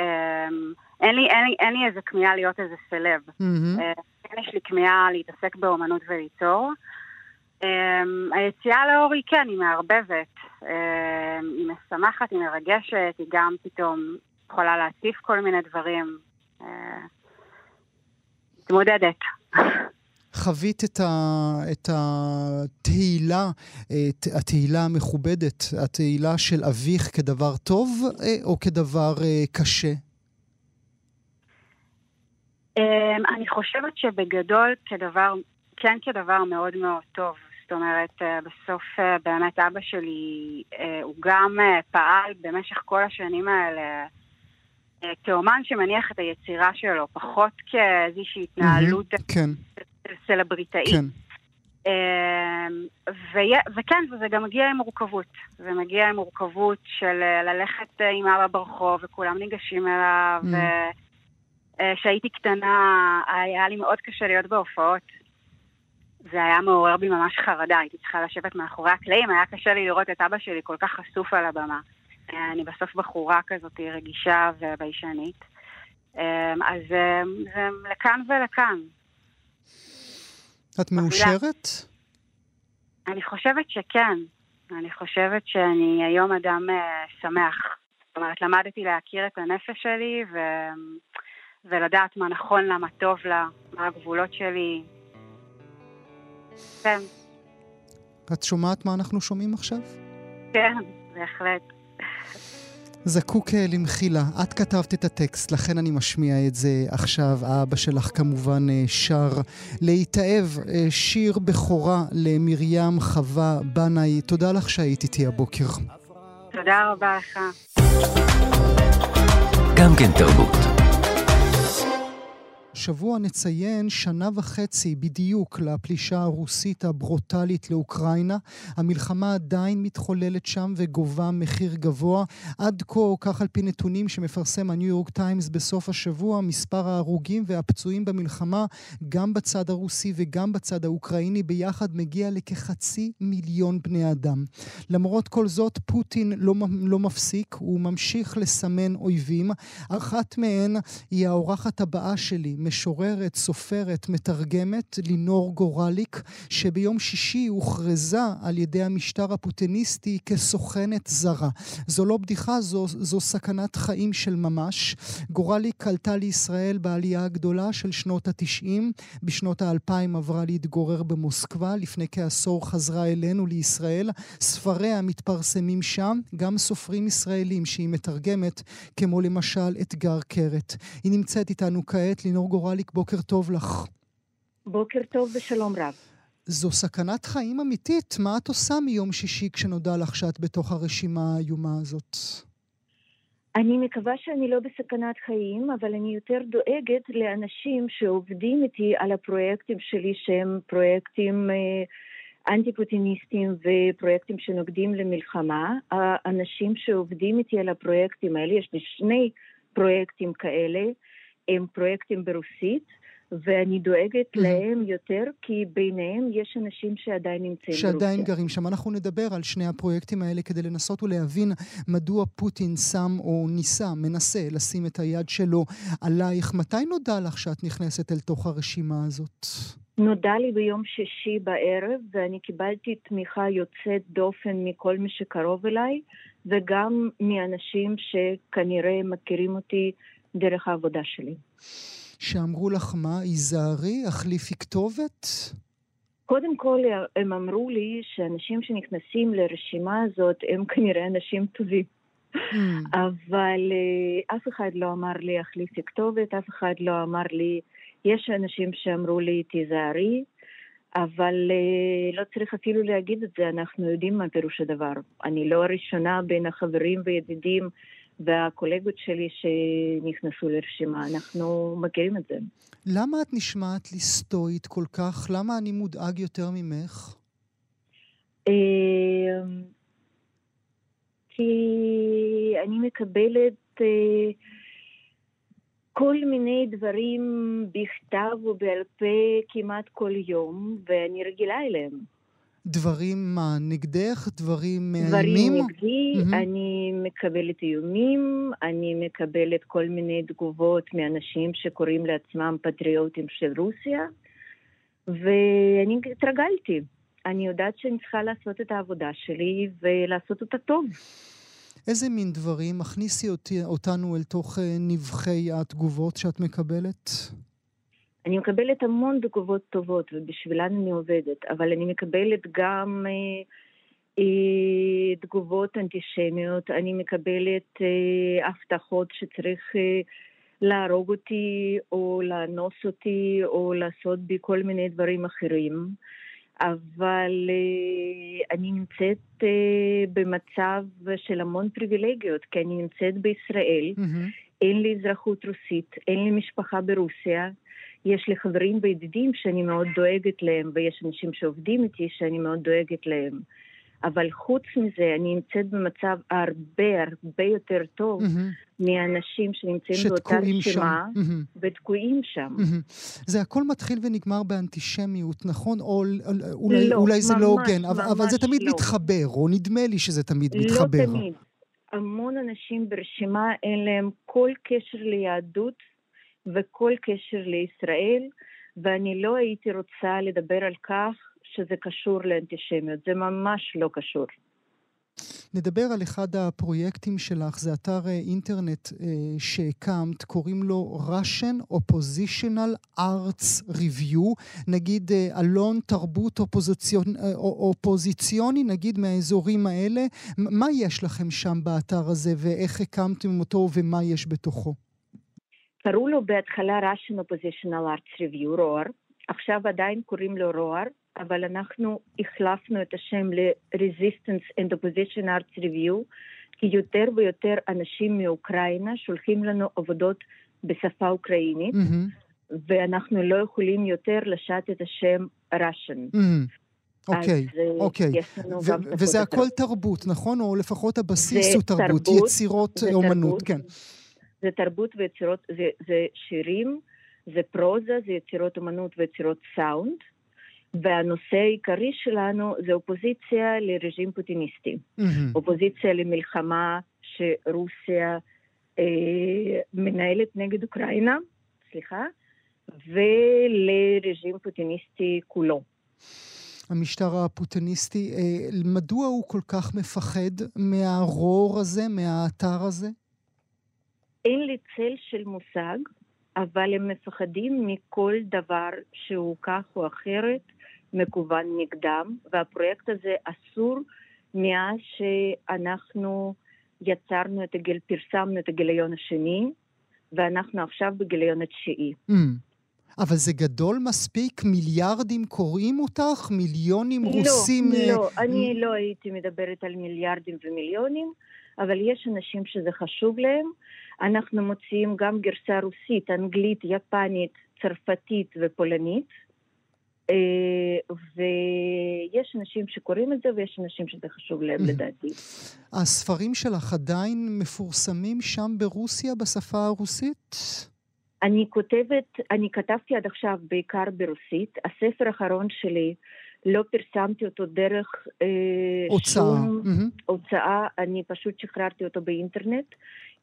אה, אין לי, אין, לי, אין לי איזה כמיהה להיות איזה סלב. מהמם. אה, כן יש לי כמיהה להתעסק באומנות וליצור. אה, היציאה לאור היא כן, היא מערבבת. אה, היא משמחת, היא מרגשת, היא גם פתאום יכולה להציף כל מיני דברים. אה, מתמודדת. חווית את, ה, את התהילה, את התהילה המכובדת, התהילה של אביך כדבר טוב אה, או כדבר אה, קשה? אה, אני חושבת שבגדול כדבר, כן כדבר מאוד מאוד טוב. זאת אומרת, אה, בסוף באמת אבא שלי, הוא גם פעל במשך כל השנים האלה כאומן שמניח את היצירה שלו, פחות כאיזושהי התנהלות כן, סלבריטאית. כן. אה, וי- וכן, וזה גם מגיע עם מורכבות. זה מגיע עם מורכבות של אה, ללכת אה, עם אבא ברחוב וכולם ניגשים אליו. Mm. וכשהייתי קטנה היה לי מאוד קשה להיות בהופעות. זה היה מעורר בי ממש חרדה, הייתי צריכה לשבת מאחורי הקלעים, היה קשה לי לראות את אבא שלי כל כך חשוף על הבמה. אה, אני בסוף בחורה כזאת רגישה וביישנית. אה, אז אה, זה לכאן ולכאן. את מאושרת? אני חושבת שכן. אני חושבת שאני היום אדם אה, שמח. זאת אומרת, למדתי להכיר את הנפש שלי ו... ולדעת מה נכון לה, מה טוב לה, מה הגבולות שלי. כן, את שומעת מה אנחנו שומעים עכשיו? כן, בהחלט. זקוק אה, למחילה. את כתבת את הטקסט, לכן אני משמיע את זה עכשיו. האבא שלך כמובן אה, שר להתאהב, אה, שיר בכורה למרים חווה בנאי. תודה לך שהיית איתי הבוקר. תודה תודה רבה לך. גם כן תרבות. השבוע נציין שנה וחצי בדיוק לפלישה הרוסית הברוטלית לאוקראינה. המלחמה עדיין מתחוללת שם וגובה מחיר גבוה. עד כה, כך על פי נתונים שמפרסם הניו יורק טיימס בסוף השבוע, מספר ההרוגים והפצועים במלחמה, גם בצד הרוסי וגם בצד האוקראיני, ביחד מגיע לכחצי מיליון בני אדם. למרות כל זאת, פוטין לא, לא מפסיק, הוא ממשיך לסמן אויבים. אחת מהן היא האורחת הבאה שלי, משוררת, סופרת, מתרגמת, לינור גורליק, שביום שישי הוכרזה על ידי המשטר הפוטיניסטי כסוכנת זרה. זו לא בדיחה, זו, זו סכנת חיים של ממש. גורליק עלתה לישראל בעלייה הגדולה של שנות התשעים. בשנות האלפיים עברה להתגורר במוסקבה, לפני כעשור חזרה אלינו לישראל. ספריה מתפרסמים שם, גם סופרים ישראלים שהיא מתרגמת, כמו למשל אתגר קרת. היא נמצאת איתנו כעת, לינור גורליק, בוקר טוב לך. בוקר טוב ושלום רב. זו סכנת חיים אמיתית. מה את עושה מיום שישי כשנודע לך שאת בתוך הרשימה האיומה הזאת? אני מקווה שאני לא בסכנת חיים, אבל אני יותר דואגת לאנשים שעובדים איתי על הפרויקטים שלי שהם פרויקטים אה, אנטי-פוטיניסטיים ופרויקטים שנוגדים למלחמה. האנשים שעובדים איתי על הפרויקטים האלה, יש לי שני פרויקטים כאלה, הם פרויקטים ברוסית, ואני דואגת להם יותר, כי ביניהם יש אנשים שעדיין נמצאים ברוסיה. שעדיין גרים שם. אנחנו נדבר על שני הפרויקטים האלה כדי לנסות ולהבין מדוע פוטין שם או ניסה, מנסה לשים את היד שלו עלייך. מתי נודע לך שאת נכנסת אל תוך הרשימה הזאת? נודע לי ביום שישי בערב, ואני קיבלתי תמיכה יוצאת דופן מכל מי שקרוב אליי, וגם מאנשים שכנראה מכירים אותי דרך העבודה שלי. שאמרו לך מה? היזהרי, החליפי כתובת? קודם כל, הם אמרו לי שאנשים שנכנסים לרשימה הזאת הם כנראה אנשים טובים. אבל uh, אף אחד לא אמר לי החליפי כתובת, אף אחד לא אמר לי, יש אנשים שאמרו לי תיזהרי, אבל uh, לא צריך אפילו להגיד את זה, אנחנו יודעים מה פירוש הדבר. אני לא הראשונה בין החברים וידידים והקולגות שלי שנכנסו לרשימה, אנחנו מכירים את זה. למה את נשמעת לי סטואית כל כך? למה אני מודאג יותר ממך? אמ, כי אני מקבלת אה, כל מיני דברים בכתב ובעל פה כמעט כל יום, ואני רגילה אליהם. דברים מה, נגדך? דברים מאיימים? דברים נגדי, mm-hmm. אני מקבלת איומים, אני מקבלת כל מיני תגובות מאנשים שקוראים לעצמם פטריוטים של רוסיה, ואני התרגלתי. אני יודעת שאני צריכה לעשות את העבודה שלי ולעשות אותה טוב. איזה מין דברים? מכניסי אותי, אותנו אל תוך נבחי התגובות שאת מקבלת. אני מקבלת המון תגובות טובות, ובשבילן אני עובדת, אבל אני מקבלת גם אה, אה, תגובות אנטישמיות, אני מקבלת אה, הבטחות שצריך אה, להרוג אותי, או לאנוס אותי, או לעשות בי כל מיני דברים אחרים. אבל אה, אני נמצאת אה, במצב של המון פריבילגיות, כי אני נמצאת בישראל, mm-hmm. אין לי אזרחות רוסית, אין לי משפחה ברוסיה. יש לי חברים וידידים שאני מאוד דואגת להם, ויש אנשים שעובדים איתי שאני מאוד דואגת להם. אבל חוץ מזה, אני נמצאת במצב הרבה הרבה יותר טוב mm-hmm. מאנשים שנמצאים באותה רשימה mm-hmm. ותקועים שם. Mm-hmm. זה הכל מתחיל ונגמר באנטישמיות, נכון? או אולי, לא, אולי זה לא הוגן, אבל, אבל זה תמיד לא. מתחבר, או נדמה לי שזה תמיד לא מתחבר. לא תמיד. המון אנשים ברשימה אין להם כל קשר ליהדות וכל קשר לישראל, ואני לא הייתי רוצה לדבר על כך שזה קשור לאנטישמיות, זה ממש לא קשור. נדבר על אחד הפרויקטים שלך, זה אתר אה, אינטרנט אה, שהקמת, קוראים לו Russian Oppositional Arts Review, נגיד אה, אלון תרבות אופוזיציון, אה, אופוזיציוני, נגיד מהאזורים האלה. מה יש לכם שם באתר הזה ואיך הקמתם אותו ומה יש בתוכו? קראו לו בהתחלה Russian Oppositional Arts Review, רוער, עכשיו עדיין קוראים לו רוער, אבל אנחנו החלפנו את השם ל-Resistance and Opposition Arts Review, כי יותר ויותר אנשים מאוקראינה שולחים לנו עבודות בשפה אוקראינית, מהמם, ואנחנו לא יכולים יותר לשעת את השם Russian. מהמם. אוקיי, אוקיי. וזה. הכל תרבות, נכון? או לפחות הבסיס הוא תרבות, יצירות אומנות. כן. זה תרבות ויצירות, זה, זה שירים, זה פרוזה, זה יצירות אומנות ויצירות סאונד, והנושא העיקרי שלנו זה אופוזיציה לרג'ים פוטיניסטי. מהמם. אופוזיציה למלחמה שרוסיה אה, מנהלת נגד אוקראינה, סליחה, ולרג'ים פוטיניסטי כולו. המשטר הפוטניסטי, אה, מדוע הוא כל כך מפחד מהרור הזה, מהאתר הזה? אין לי צל של מושג, אבל הם מפחדים מכל דבר שהוא כך או אחרת מכוון נגדם, והפרויקט הזה אסור מאז שאנחנו יצרנו את הגיל, פרסמנו את הגיליון השני, ואנחנו עכשיו בגיליון התשיעי. Mm. אבל זה גדול מספיק? מיליארדים קוראים אותך? מיליונים רוסים? אה, לא, לא, אני לא הייתי מדברת על מיליארדים ומיליונים, אבל יש אנשים שזה חשוב להם. אנחנו מוציאים גם גרסה רוסית, אנגלית, יפנית, צרפתית ופולנית. אה, ויש אנשים שקוראים את זה ויש אנשים שזה חשוב להם לדעתי. הספרים שלך עדיין מפורסמים שם ברוסיה בשפה הרוסית? אני כותבת, אני כתבתי עד עכשיו בעיקר ברוסית. הספר האחרון שלי, לא פרסמתי אותו דרך אה, הוצאה. שום מהמם. הוצאה, אני פשוט שחררתי אותו באינטרנט,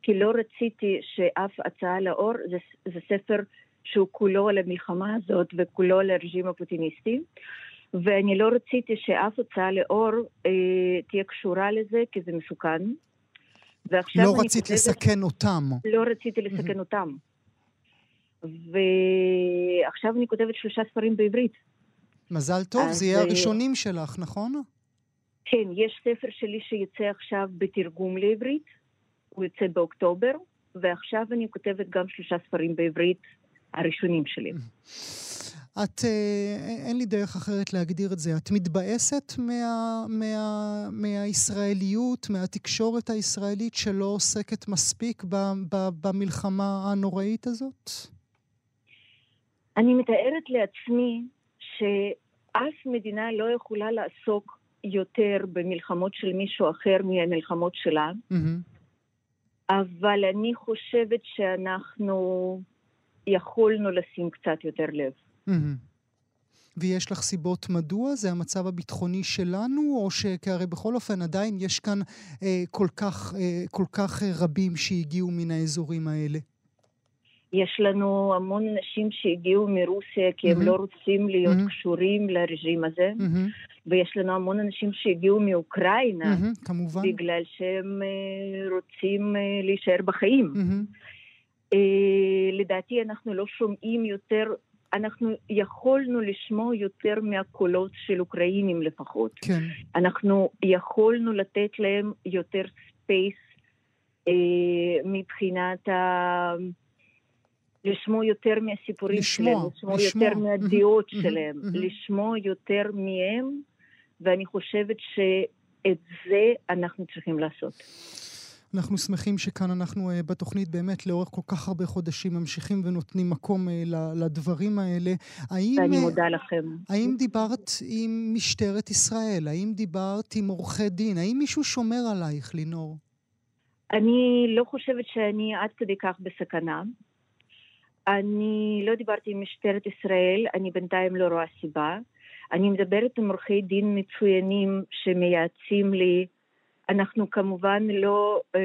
כי לא רציתי שאף הצעה לאור, זה, זה ספר שהוא כולו על המלחמה הזאת וכולו על הרג'ים הפוטיניסטי, ואני לא רציתי שאף הוצאה לאור אה, תהיה קשורה לזה, כי זה מסוכן. ועכשיו לא רצית כותבת- לסכן אותם. לא רציתי לסכן אותם. ועכשיו אני כותבת שלושה ספרים בעברית. מזל טוב, אז, זה יהיה אה, הראשונים שלך, נכון? כן, יש ספר שלי שיצא עכשיו בתרגום לעברית, הוא יוצא באוקטובר, ועכשיו אני כותבת גם שלושה ספרים בעברית הראשונים שלי. את, אה, אין לי דרך אחרת להגדיר את זה. את מתבאסת מה, מה, מהישראליות, מהתקשורת הישראלית שלא עוסקת מספיק ב, ב, במלחמה הנוראית הזאת? אני מתארת לעצמי שאף מדינה לא יכולה לעסוק יותר במלחמות של מישהו אחר מהמלחמות שלה, מהמם. אבל אני חושבת שאנחנו יכולנו לשים קצת יותר לב. ויש לך סיבות מדוע? זה המצב הביטחוני שלנו, או שכי הרי בכל אופן עדיין יש כאן אה, כל, כך, אה, כל כך רבים שהגיעו מן האזורים האלה? יש לנו המון אנשים שהגיעו מרוסיה כי הם מהמם. לא רוצים להיות מהמם. קשורים לרג'ים הזה, מהמם, ויש לנו המון אנשים שהגיעו מאוקראינה מהמם, כמובן. בגלל שהם אה, רוצים אה, להישאר בחיים. אה, לדעתי אנחנו לא שומעים יותר, אנחנו יכולנו לשמוע יותר מהקולות של אוקראינים לפחות. כן. אנחנו יכולנו לתת להם יותר ספייס מבחינת ה... לשמוע יותר מהסיפורים לשמוע, שלהם, לשמוע לשמוע. יותר מהדעות שלהם. לשמוע יותר מהם, ואני חושבת שאת זה אנחנו צריכים לעשות. אנחנו שמחים שכאן אנחנו אה, בתוכנית באמת לאורך כל כך הרבה חודשים ממשיכים ונותנים מקום ל- לדברים האלה. האם, ואני אה, מודה לכם. האם דיברת עם משטרת ישראל? האם דיברת עם עורכי דין? האם מישהו שומר עלייך, לינור? אני לא חושבת שאני עד כדי כך בסכנה. אני לא דיברתי עם משטרת ישראל, אני בינתיים לא רואה סיבה. אני מדברת עם עורכי דין מצוינים שמייעצים לי. אנחנו כמובן לא אה,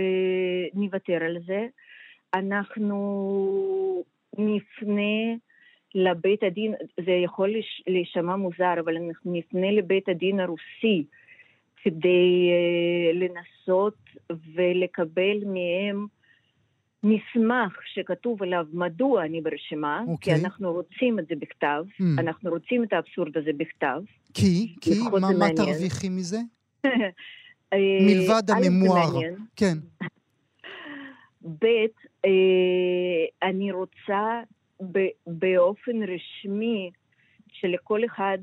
נוותר על זה. אנחנו נפנה לבית הדין, זה יכול להישמע מוזר, אבל אנחנו נפנה לבית הדין הרוסי כדי אה, לנסות ולקבל מהם מסמך שכתוב עליו מדוע אני ברשימה, אוקיי. כי אנחנו רוצים את זה בכתב, Mm. אנחנו רוצים את האבסורד הזה בכתב. כי? כי? מה, מה. תרוויחי מזה? (laughs) אה, מלבד הממואר. כן. (laughs) ב', אה, אני רוצה באופן רשמי שלכל אחד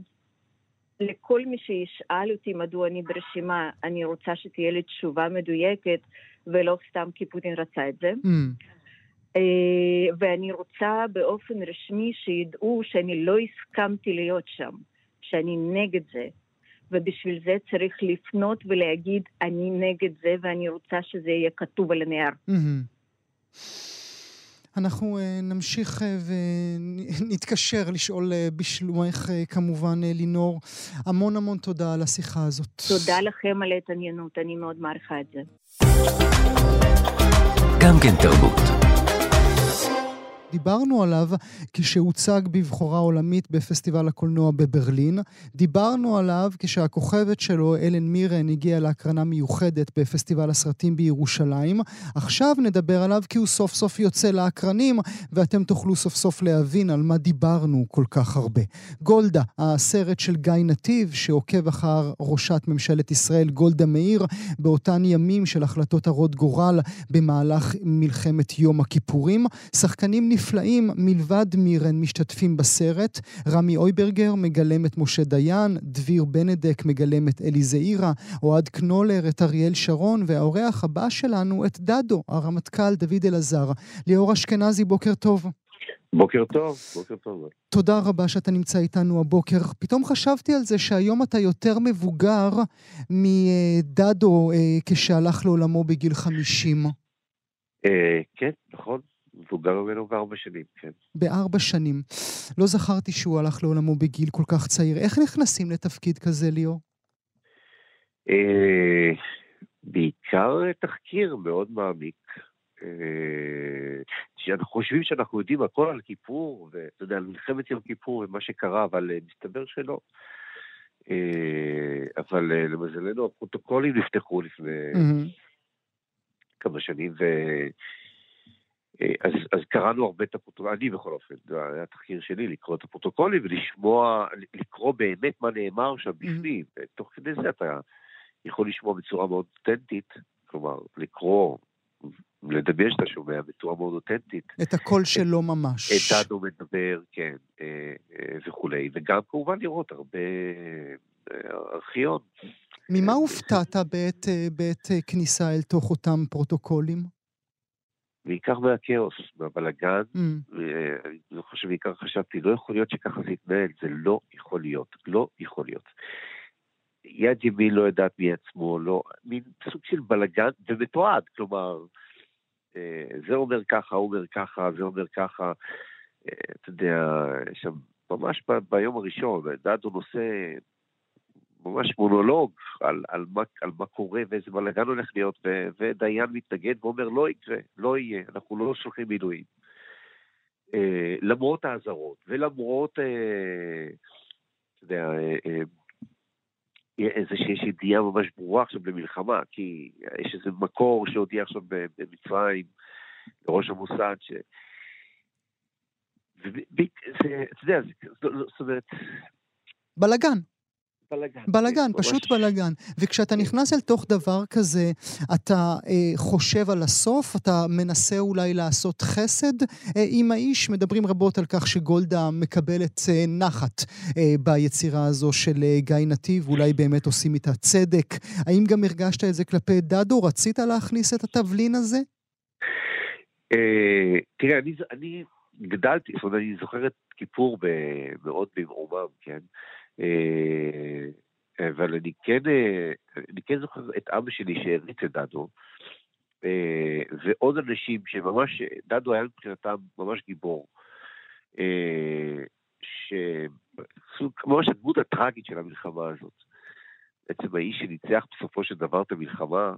לכל מי שישאל אותי מדוע אני ברשימה, אני רוצה שתהיה לי תשובה מדויקת, ולא סתם כי פוטין רצה את זה. Mm. אה, ואני רוצה באופן רשמי שידעו שאני לא הסכמתי להיות שם, שאני נגד זה. ובשביל זה צריך לפנות ולהגיד, אני נגד זה ואני רוצה שזה יהיה כתוב על הנייר. מהמם. אנחנו אה, נמשיך אה, ונתקשר לשאול בשלומך כמובן, לינור. המון המון תודה על השיחה הזאת. תודה לכם על ההתעניינות, אני מאוד מעריכה את זה. גם כן תרבות. דיברנו עליו כשהוצג בבחורה עולמית בפסטיבל הקולנוע בברלין. דיברנו עליו כשהכוכבת שלו, אלן מירן, הגיעה להקרנה מיוחדת בפסטיבל הסרטים בירושלים. עכשיו נדבר עליו כי הוא סוף סוף יוצא לאקרנים, ואתם תוכלו סוף סוף להבין על מה דיברנו כל כך הרבה. גולדה, הסרט של גיא נתיב, שעוקב אחר ראשת ממשלת ישראל גולדה מאיר, באותן ימים של החלטות הרות גורל במהלך מלחמת יום הכיפורים. שחקנים נפלאים מלבד מירן משתתפים בסרט. רמי אויברגר מגלם את משה דיין, דביר בנדק מגלם את אלי זעירה, אוהד קנולר את אריאל שרון, והאורח הבא שלנו את דדו, הרמטכ"ל דוד אלעזר. ליאור אשכנזי, בוקר טוב. בוקר טוב, בוקר טוב. תודה רבה שאתה נמצא איתנו הבוקר. פתאום חשבתי על זה שהיום אתה יותר מבוגר מדדו אה, כשהלך לעולמו בגיל 50. אה, כן, נכון, מבוגר ממנו בארבע שנים, כן. בארבע שנים. לא זכרתי שהוא הלך לעולמו בגיל כל כך צעיר. איך נכנסים לתפקיד כזה, ליאור? אה, בעיקר תחקיר מאוד מעמיק. אה, שאנחנו חושבים שאנחנו יודעים הכל על כיפור, ואתה יודע, על מלחמת יום כיפור ומה שקרה, אבל אה, מסתבר שלא. אבל למזלנו הפרוטוקולים נפתחו לפני. כמה שנים, אז, אז קראנו הרבה את הפרוטוקולים, אני בכל אופן, זה היה התחקיר שלי, לקרוא את הפרוטוקולים ולשמוע, לקרוא באמת מה נאמר שם בפנים. תוך כדי זה אתה יכול לשמוע בצורה מאוד אותנטית, כלומר, לקרוא, לדמיין שאתה שומע בצורה מאוד אותנטית. את הקול שלו ממש. את דדו מדבר, כן, אה, אה, וכולי, וגם כמובן לראות הרבה אה, ארכיון. ממה הופתעת בעת, אה, בעת אה, כניסה אל תוך אותם פרוטוקולים? בעיקר מהכאוס, מהבלגן, Mm. אני זוכר שבעיקר חשבתי, לא יכול להיות שככה זה יתנהל, זה לא יכול להיות, לא יכול להיות. יד ימין לא יודעת מי עצמו, לא, מין סוג של בלגן ומתועד, כלומר, אה, זה אומר ככה, הוא אומר ככה, זה אומר ככה, אה, אתה יודע, שם ממש ב- ביום הראשון, דדו נושא ממש מונולוג על, על, מה, על מה קורה ואיזה בלאגן הולך להיות, ו, ודיין מתנגד ואומר לא יקרה, לא יהיה, אנחנו לא שולחים מילואים. אה, למרות האזהרות, ולמרות, אה, אתה יודע, אה, אה, איזה שיש ידיעה ממש ברורה עכשיו למלחמה, כי יש איזה מקור שהודיע עכשיו במצרים לראש המוסד, ש... אתה יודע, זאת אומרת, בלגן. בלאגן. בלגן, ממש- פשוט בלגן. וכשאתה נכנס אל תוך דבר כזה, אתה אה, חושב על הסוף, אתה מנסה אולי לעשות חסד אה, עם האיש. מדברים רבות על כך שגולדה מקבלת אה, נחת אה, ביצירה הזו של אה, גיא נתיב, אולי באמת עושים איתה צדק. האם גם הרגשת את זה כלפי דדו? רצית להכניס את התבלין הזה? אה, תראה, אני, אני גדלתי, זאת אומרת, אני זוכר את כיפור מאוד במעומם, כן? אה, אבל אני כן, אה, אני כן זוכר את אבא שלי שהריץ את דדו, אה, ועוד אנשים שממש, דדו היה מבחינתם ממש גיבור. אה, שסוג, ממש הדמות הטראגית של המלחמה הזאת. בעצם האיש שניצח בסופו של דבר את המלחמה,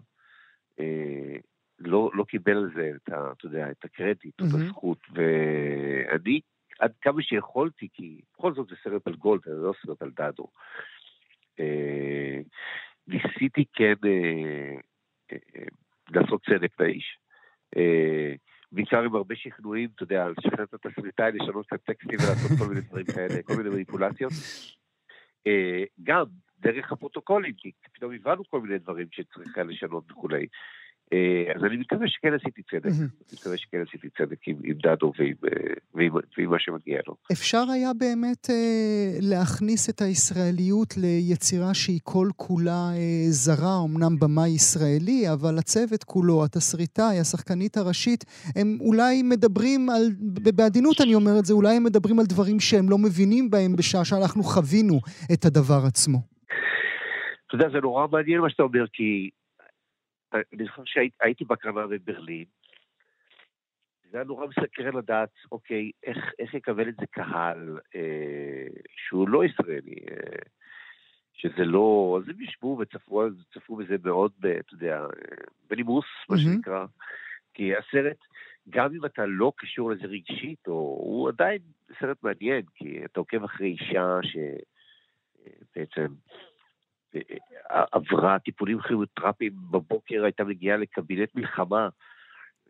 לא, לא קיבל על זה את, ה, אתה יודע, את הקרדיט, או את. הזכות, ואני, עד כמה שיכולתי, כי בכל זאת זה סרט על גולד, זה לא סרט על דדו. אה, ניסיתי כן אה, אה, לעשות צדק לאיש. בעיקר עם הרבה שכנועים, אתה יודע, לשכנע את התסריטאי, לשנות את הטקסטים ולעשות כל מיני דברים כאלה, כל מיני מניפולציות. גם דרך הפרוטוקולים, כי פתאום הבנו כל מיני דברים שצריך היה לשנות וכולי. אה, אז אני מקווה שכן עשיתי צדק. אני מקווה שכן עשיתי צדק עם, עם דדו ועם, אה, ועם, ועם מה שמגיע לו. אפשר היה באמת אה, להכניס את הישראליות ליצירה שהיא כל כולה אה, זרה, אמנם במאי ישראלי, אבל הצוות כולו, התסריטאי, השחקנית הראשית, הם אולי מדברים על, בעדינות אני אומר את זה, אולי הם מדברים על דברים שהם לא מבינים בהם בשעה שאנחנו חווינו את הדבר עצמו. אתה יודע, זה נורא מעניין מה שאתה אומר, כי אני זוכר שהייתי בהקרנה בברלין, זה היה נורא מסקרן לדעת, אוקיי, איך, איך יקבל את זה קהל אה, שהוא לא ישראלי, אה, שזה לא... אז הם ישבו וצפו צפו בזה מאוד, ב- אתה יודע, אה, בנימוס, מה. שנקרא. כי הסרט, גם אם אתה לא קשור לזה רגשית, או, הוא עדיין סרט מעניין, כי אתה עוקב אחרי אישה שבעצם עברה טיפולים כימותרפיים בבוקר, הייתה מגיעה לקבינט מלחמה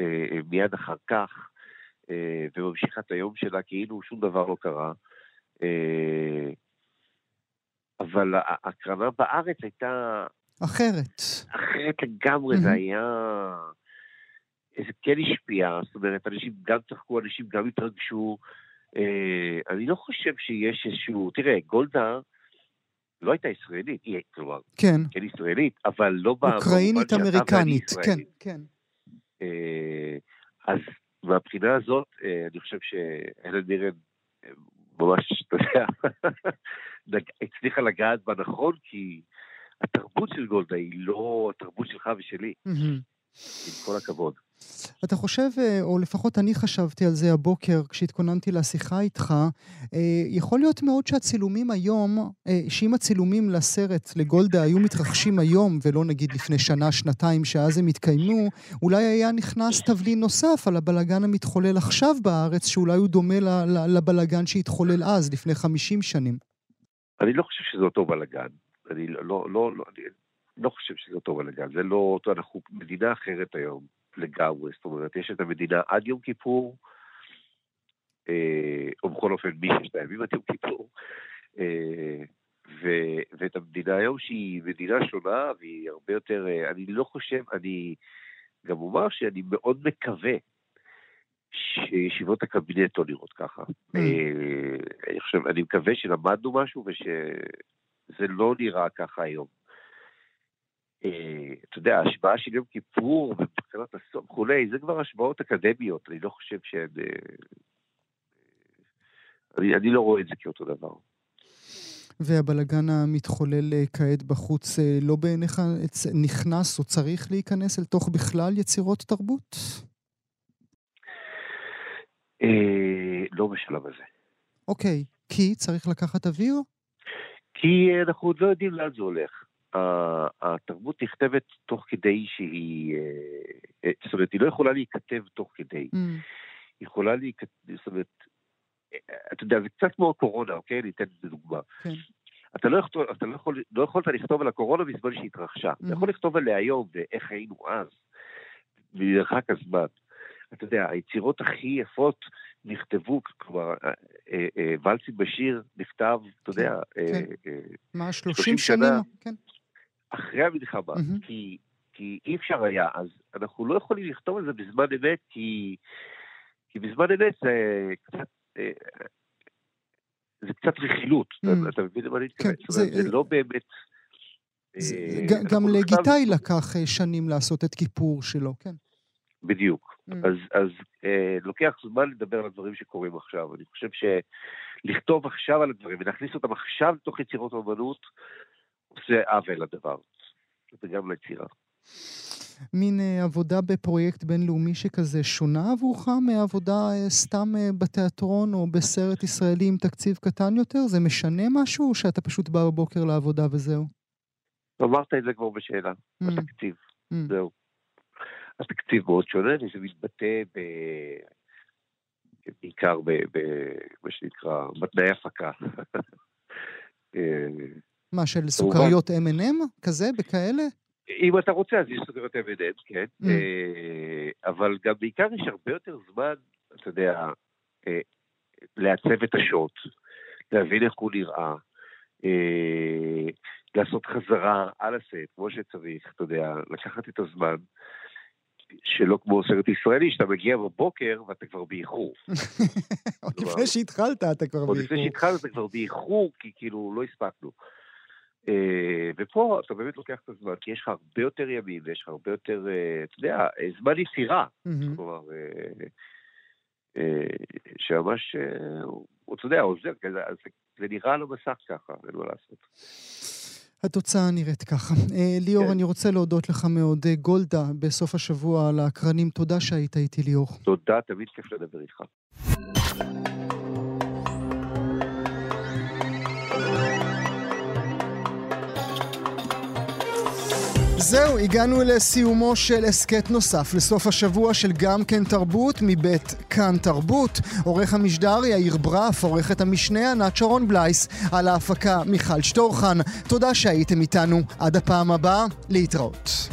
אה, אה, מיד אחר כך, אה, וממשיכה את היום שלה כאילו שום דבר לא קרה. אבל ההקרנה בארץ הייתה אחרת. אחרת לגמרי. זה היה... זה כן השפיע, זאת אומרת, אנשים גם צחקו, אנשים גם התרגשו. אני לא חושב שיש איזשהו... תראה, גולדה לא הייתה ישראלית, היא, כלומר, כן. כן ישראלית, אבל לא במובן אוקראינית אמריקנית, כן. כן. אה, אז מהבחינה הזאת, אה, אני חושב שהלן מירן אה, ממש, אתה יודע, (laughs) הצליחה לגעת בנכון, כי התרבות של גולדה היא לא התרבות שלך ושלי. עם כל הכבוד. אתה חושב, אה, או לפחות אני חשבתי על זה הבוקר כשהתכוננתי לשיחה איתך, אה, יכול להיות מאוד שהצילומים היום, אה, שאם הצילומים לסרט, לגולדה, היו מתרחשים היום, ולא נגיד לפני שנה, שנתיים, שאז הם התקיימו, אולי היה נכנס תבלין נוסף על הבלגן המתחולל עכשיו בארץ, שאולי הוא דומה לבלגן שהתחולל אז, לפני 50 שנים. אני לא חושב שזה אותו בלאגן. אני לא, לא, לא, אני לא חושב שזה אותו בלאגן. זה לא אותו, אנחנו מדינה אחרת היום לגמרי. זאת אומרת, יש את המדינה עד יום כיפור, אה, או בכל אופן מששת הימים עד יום כיפור, אה, ו, ואת המדינה היום שהיא מדינה שונה והיא הרבה יותר, אה, אני לא חושב, אני גם אומר שאני מאוד מקווה שישיבות הקבינט לא נראות ככה. אה, אני חושב, אני מקווה שלמדנו משהו ושזה לא נראה ככה היום. אתה יודע, ההשפעה של יום כיפור ומבחינת הסוף וכולי, זה כבר השפעות אקדמיות, אני לא חושב שהן... אה, אני, אני לא רואה את זה כאותו דבר. והבלגן המתחולל אה, כעת בחוץ, אה, לא בעיניך נכנס או צריך להיכנס אל תוך בכלל יצירות תרבות? אה, לא בשלב הזה. אוקיי, כי צריך לקחת אוויר? כי אנחנו עוד לא יודעים לאן זה הולך. התרבות נכתבת תוך כדי שהיא... אה, אה, זאת אומרת, היא לא יכולה להיכתב תוך כדי. Mm, היא יכולה להיכתב, זאת אומרת, אה, אתה יודע, זה קצת כמו הקורונה, אוקיי? אני אתן לזה דוגמה. כן. אתה לא, יכול, אתה לא, יכול, לא יכולת לכתוב על הקורונה בזמן שהיא התרחשה. אתה יכול לכתוב עליה היום ואיך היינו אז, ממרחק הזמן. אתה יודע, היצירות הכי יפות נכתבו, כלומר, אה, אה, אה, ולסי בשיר נכתב, אתה יודע, אה, כן. אה, מה, 30 30 שנה. שנים? כן. אחרי המלחמה, מהמם. כי, כי אי אפשר היה, אז אנחנו לא יכולים לכתוב על זה בזמן אמת, כי, כי בזמן אמת זה קצת, אה, זה קצת רכילות, Mm. אתה, מבין למה אני מתכוון? כן, זאת אומרת, זה- זה לא באמת... זה- אה, גם לגיטאי כתבנו- לקח אה, שנים לעשות את כיפור שלו, כן. בדיוק. Mm. אז, אז אה, לוקח זמן לדבר על הדברים שקורים עכשיו. אני חושב שלכתוב עכשיו על הדברים ולהכניס אותם עכשיו לתוך יצירות אומנות, עושה עוול לדבר. וגם ליצירה. מין אה, עבודה בפרויקט בינלאומי שכזה שונה עבורך מעבודה אה, סתם אה, בתיאטרון או בסרט ישראלי עם תקציב קטן יותר? זה משנה משהו או שאתה פשוט בא בבוקר לעבודה וזהו? אמרת את זה כבר בשאלה, Mm, התקציב, mm. זהו. התקציב מאוד שונה, וזה מתבטא ב... בעיקר במה שנקרא, בתנאי הפקה. (laughs) מה, של סוכריות M&M? כזה? בכאלה? אם אתה רוצה, אז יש סוגרת M&M, כן. Mm. אה, אבל גם בעיקר יש הרבה יותר זמן, אתה יודע, אה, לעצב את השוט, להבין איך הוא נראה, אה, לעשות חזרה על הסט, כמו שצריך, אתה יודע, לקחת את הזמן. שלא כמו סרט ישראלי, שאתה מגיע בבוקר ואתה כבר באיחור. (laughs) עוד לפני שהתחלת אתה כבר עוד לפני באיחור. שהתחלת אתה כבר באיחור, כי כאילו לא הספקנו. אה, ופה אתה באמת לוקח את הזמן, כי יש לך הרבה יותר ימים, ויש לך הרבה יותר, אה, אתה יודע, אה, זמן יצירה. כלומר, שממש, אתה יודע, עוזר, זה- נראה על המסך ככה, אין מה לעשות. התוצאה נראית ככה. ליאור, כן. אני רוצה להודות לך מאוד. גולדה, בסוף השבוע על האקרנים, תודה שהיית איתי, ליאור. תודה, תמיד כיף לדבר איתך. זהו, הגענו לסיומו של הסכת נוסף לסוף השבוע של גם כן תרבות מבית כאן תרבות. עורך המשדר יאיר ברף, עורכת המשנה ענת שרון בלייס, על ההפקה מיכל שטורחן. תודה שהייתם איתנו. עד הפעם הבאה, להתראות.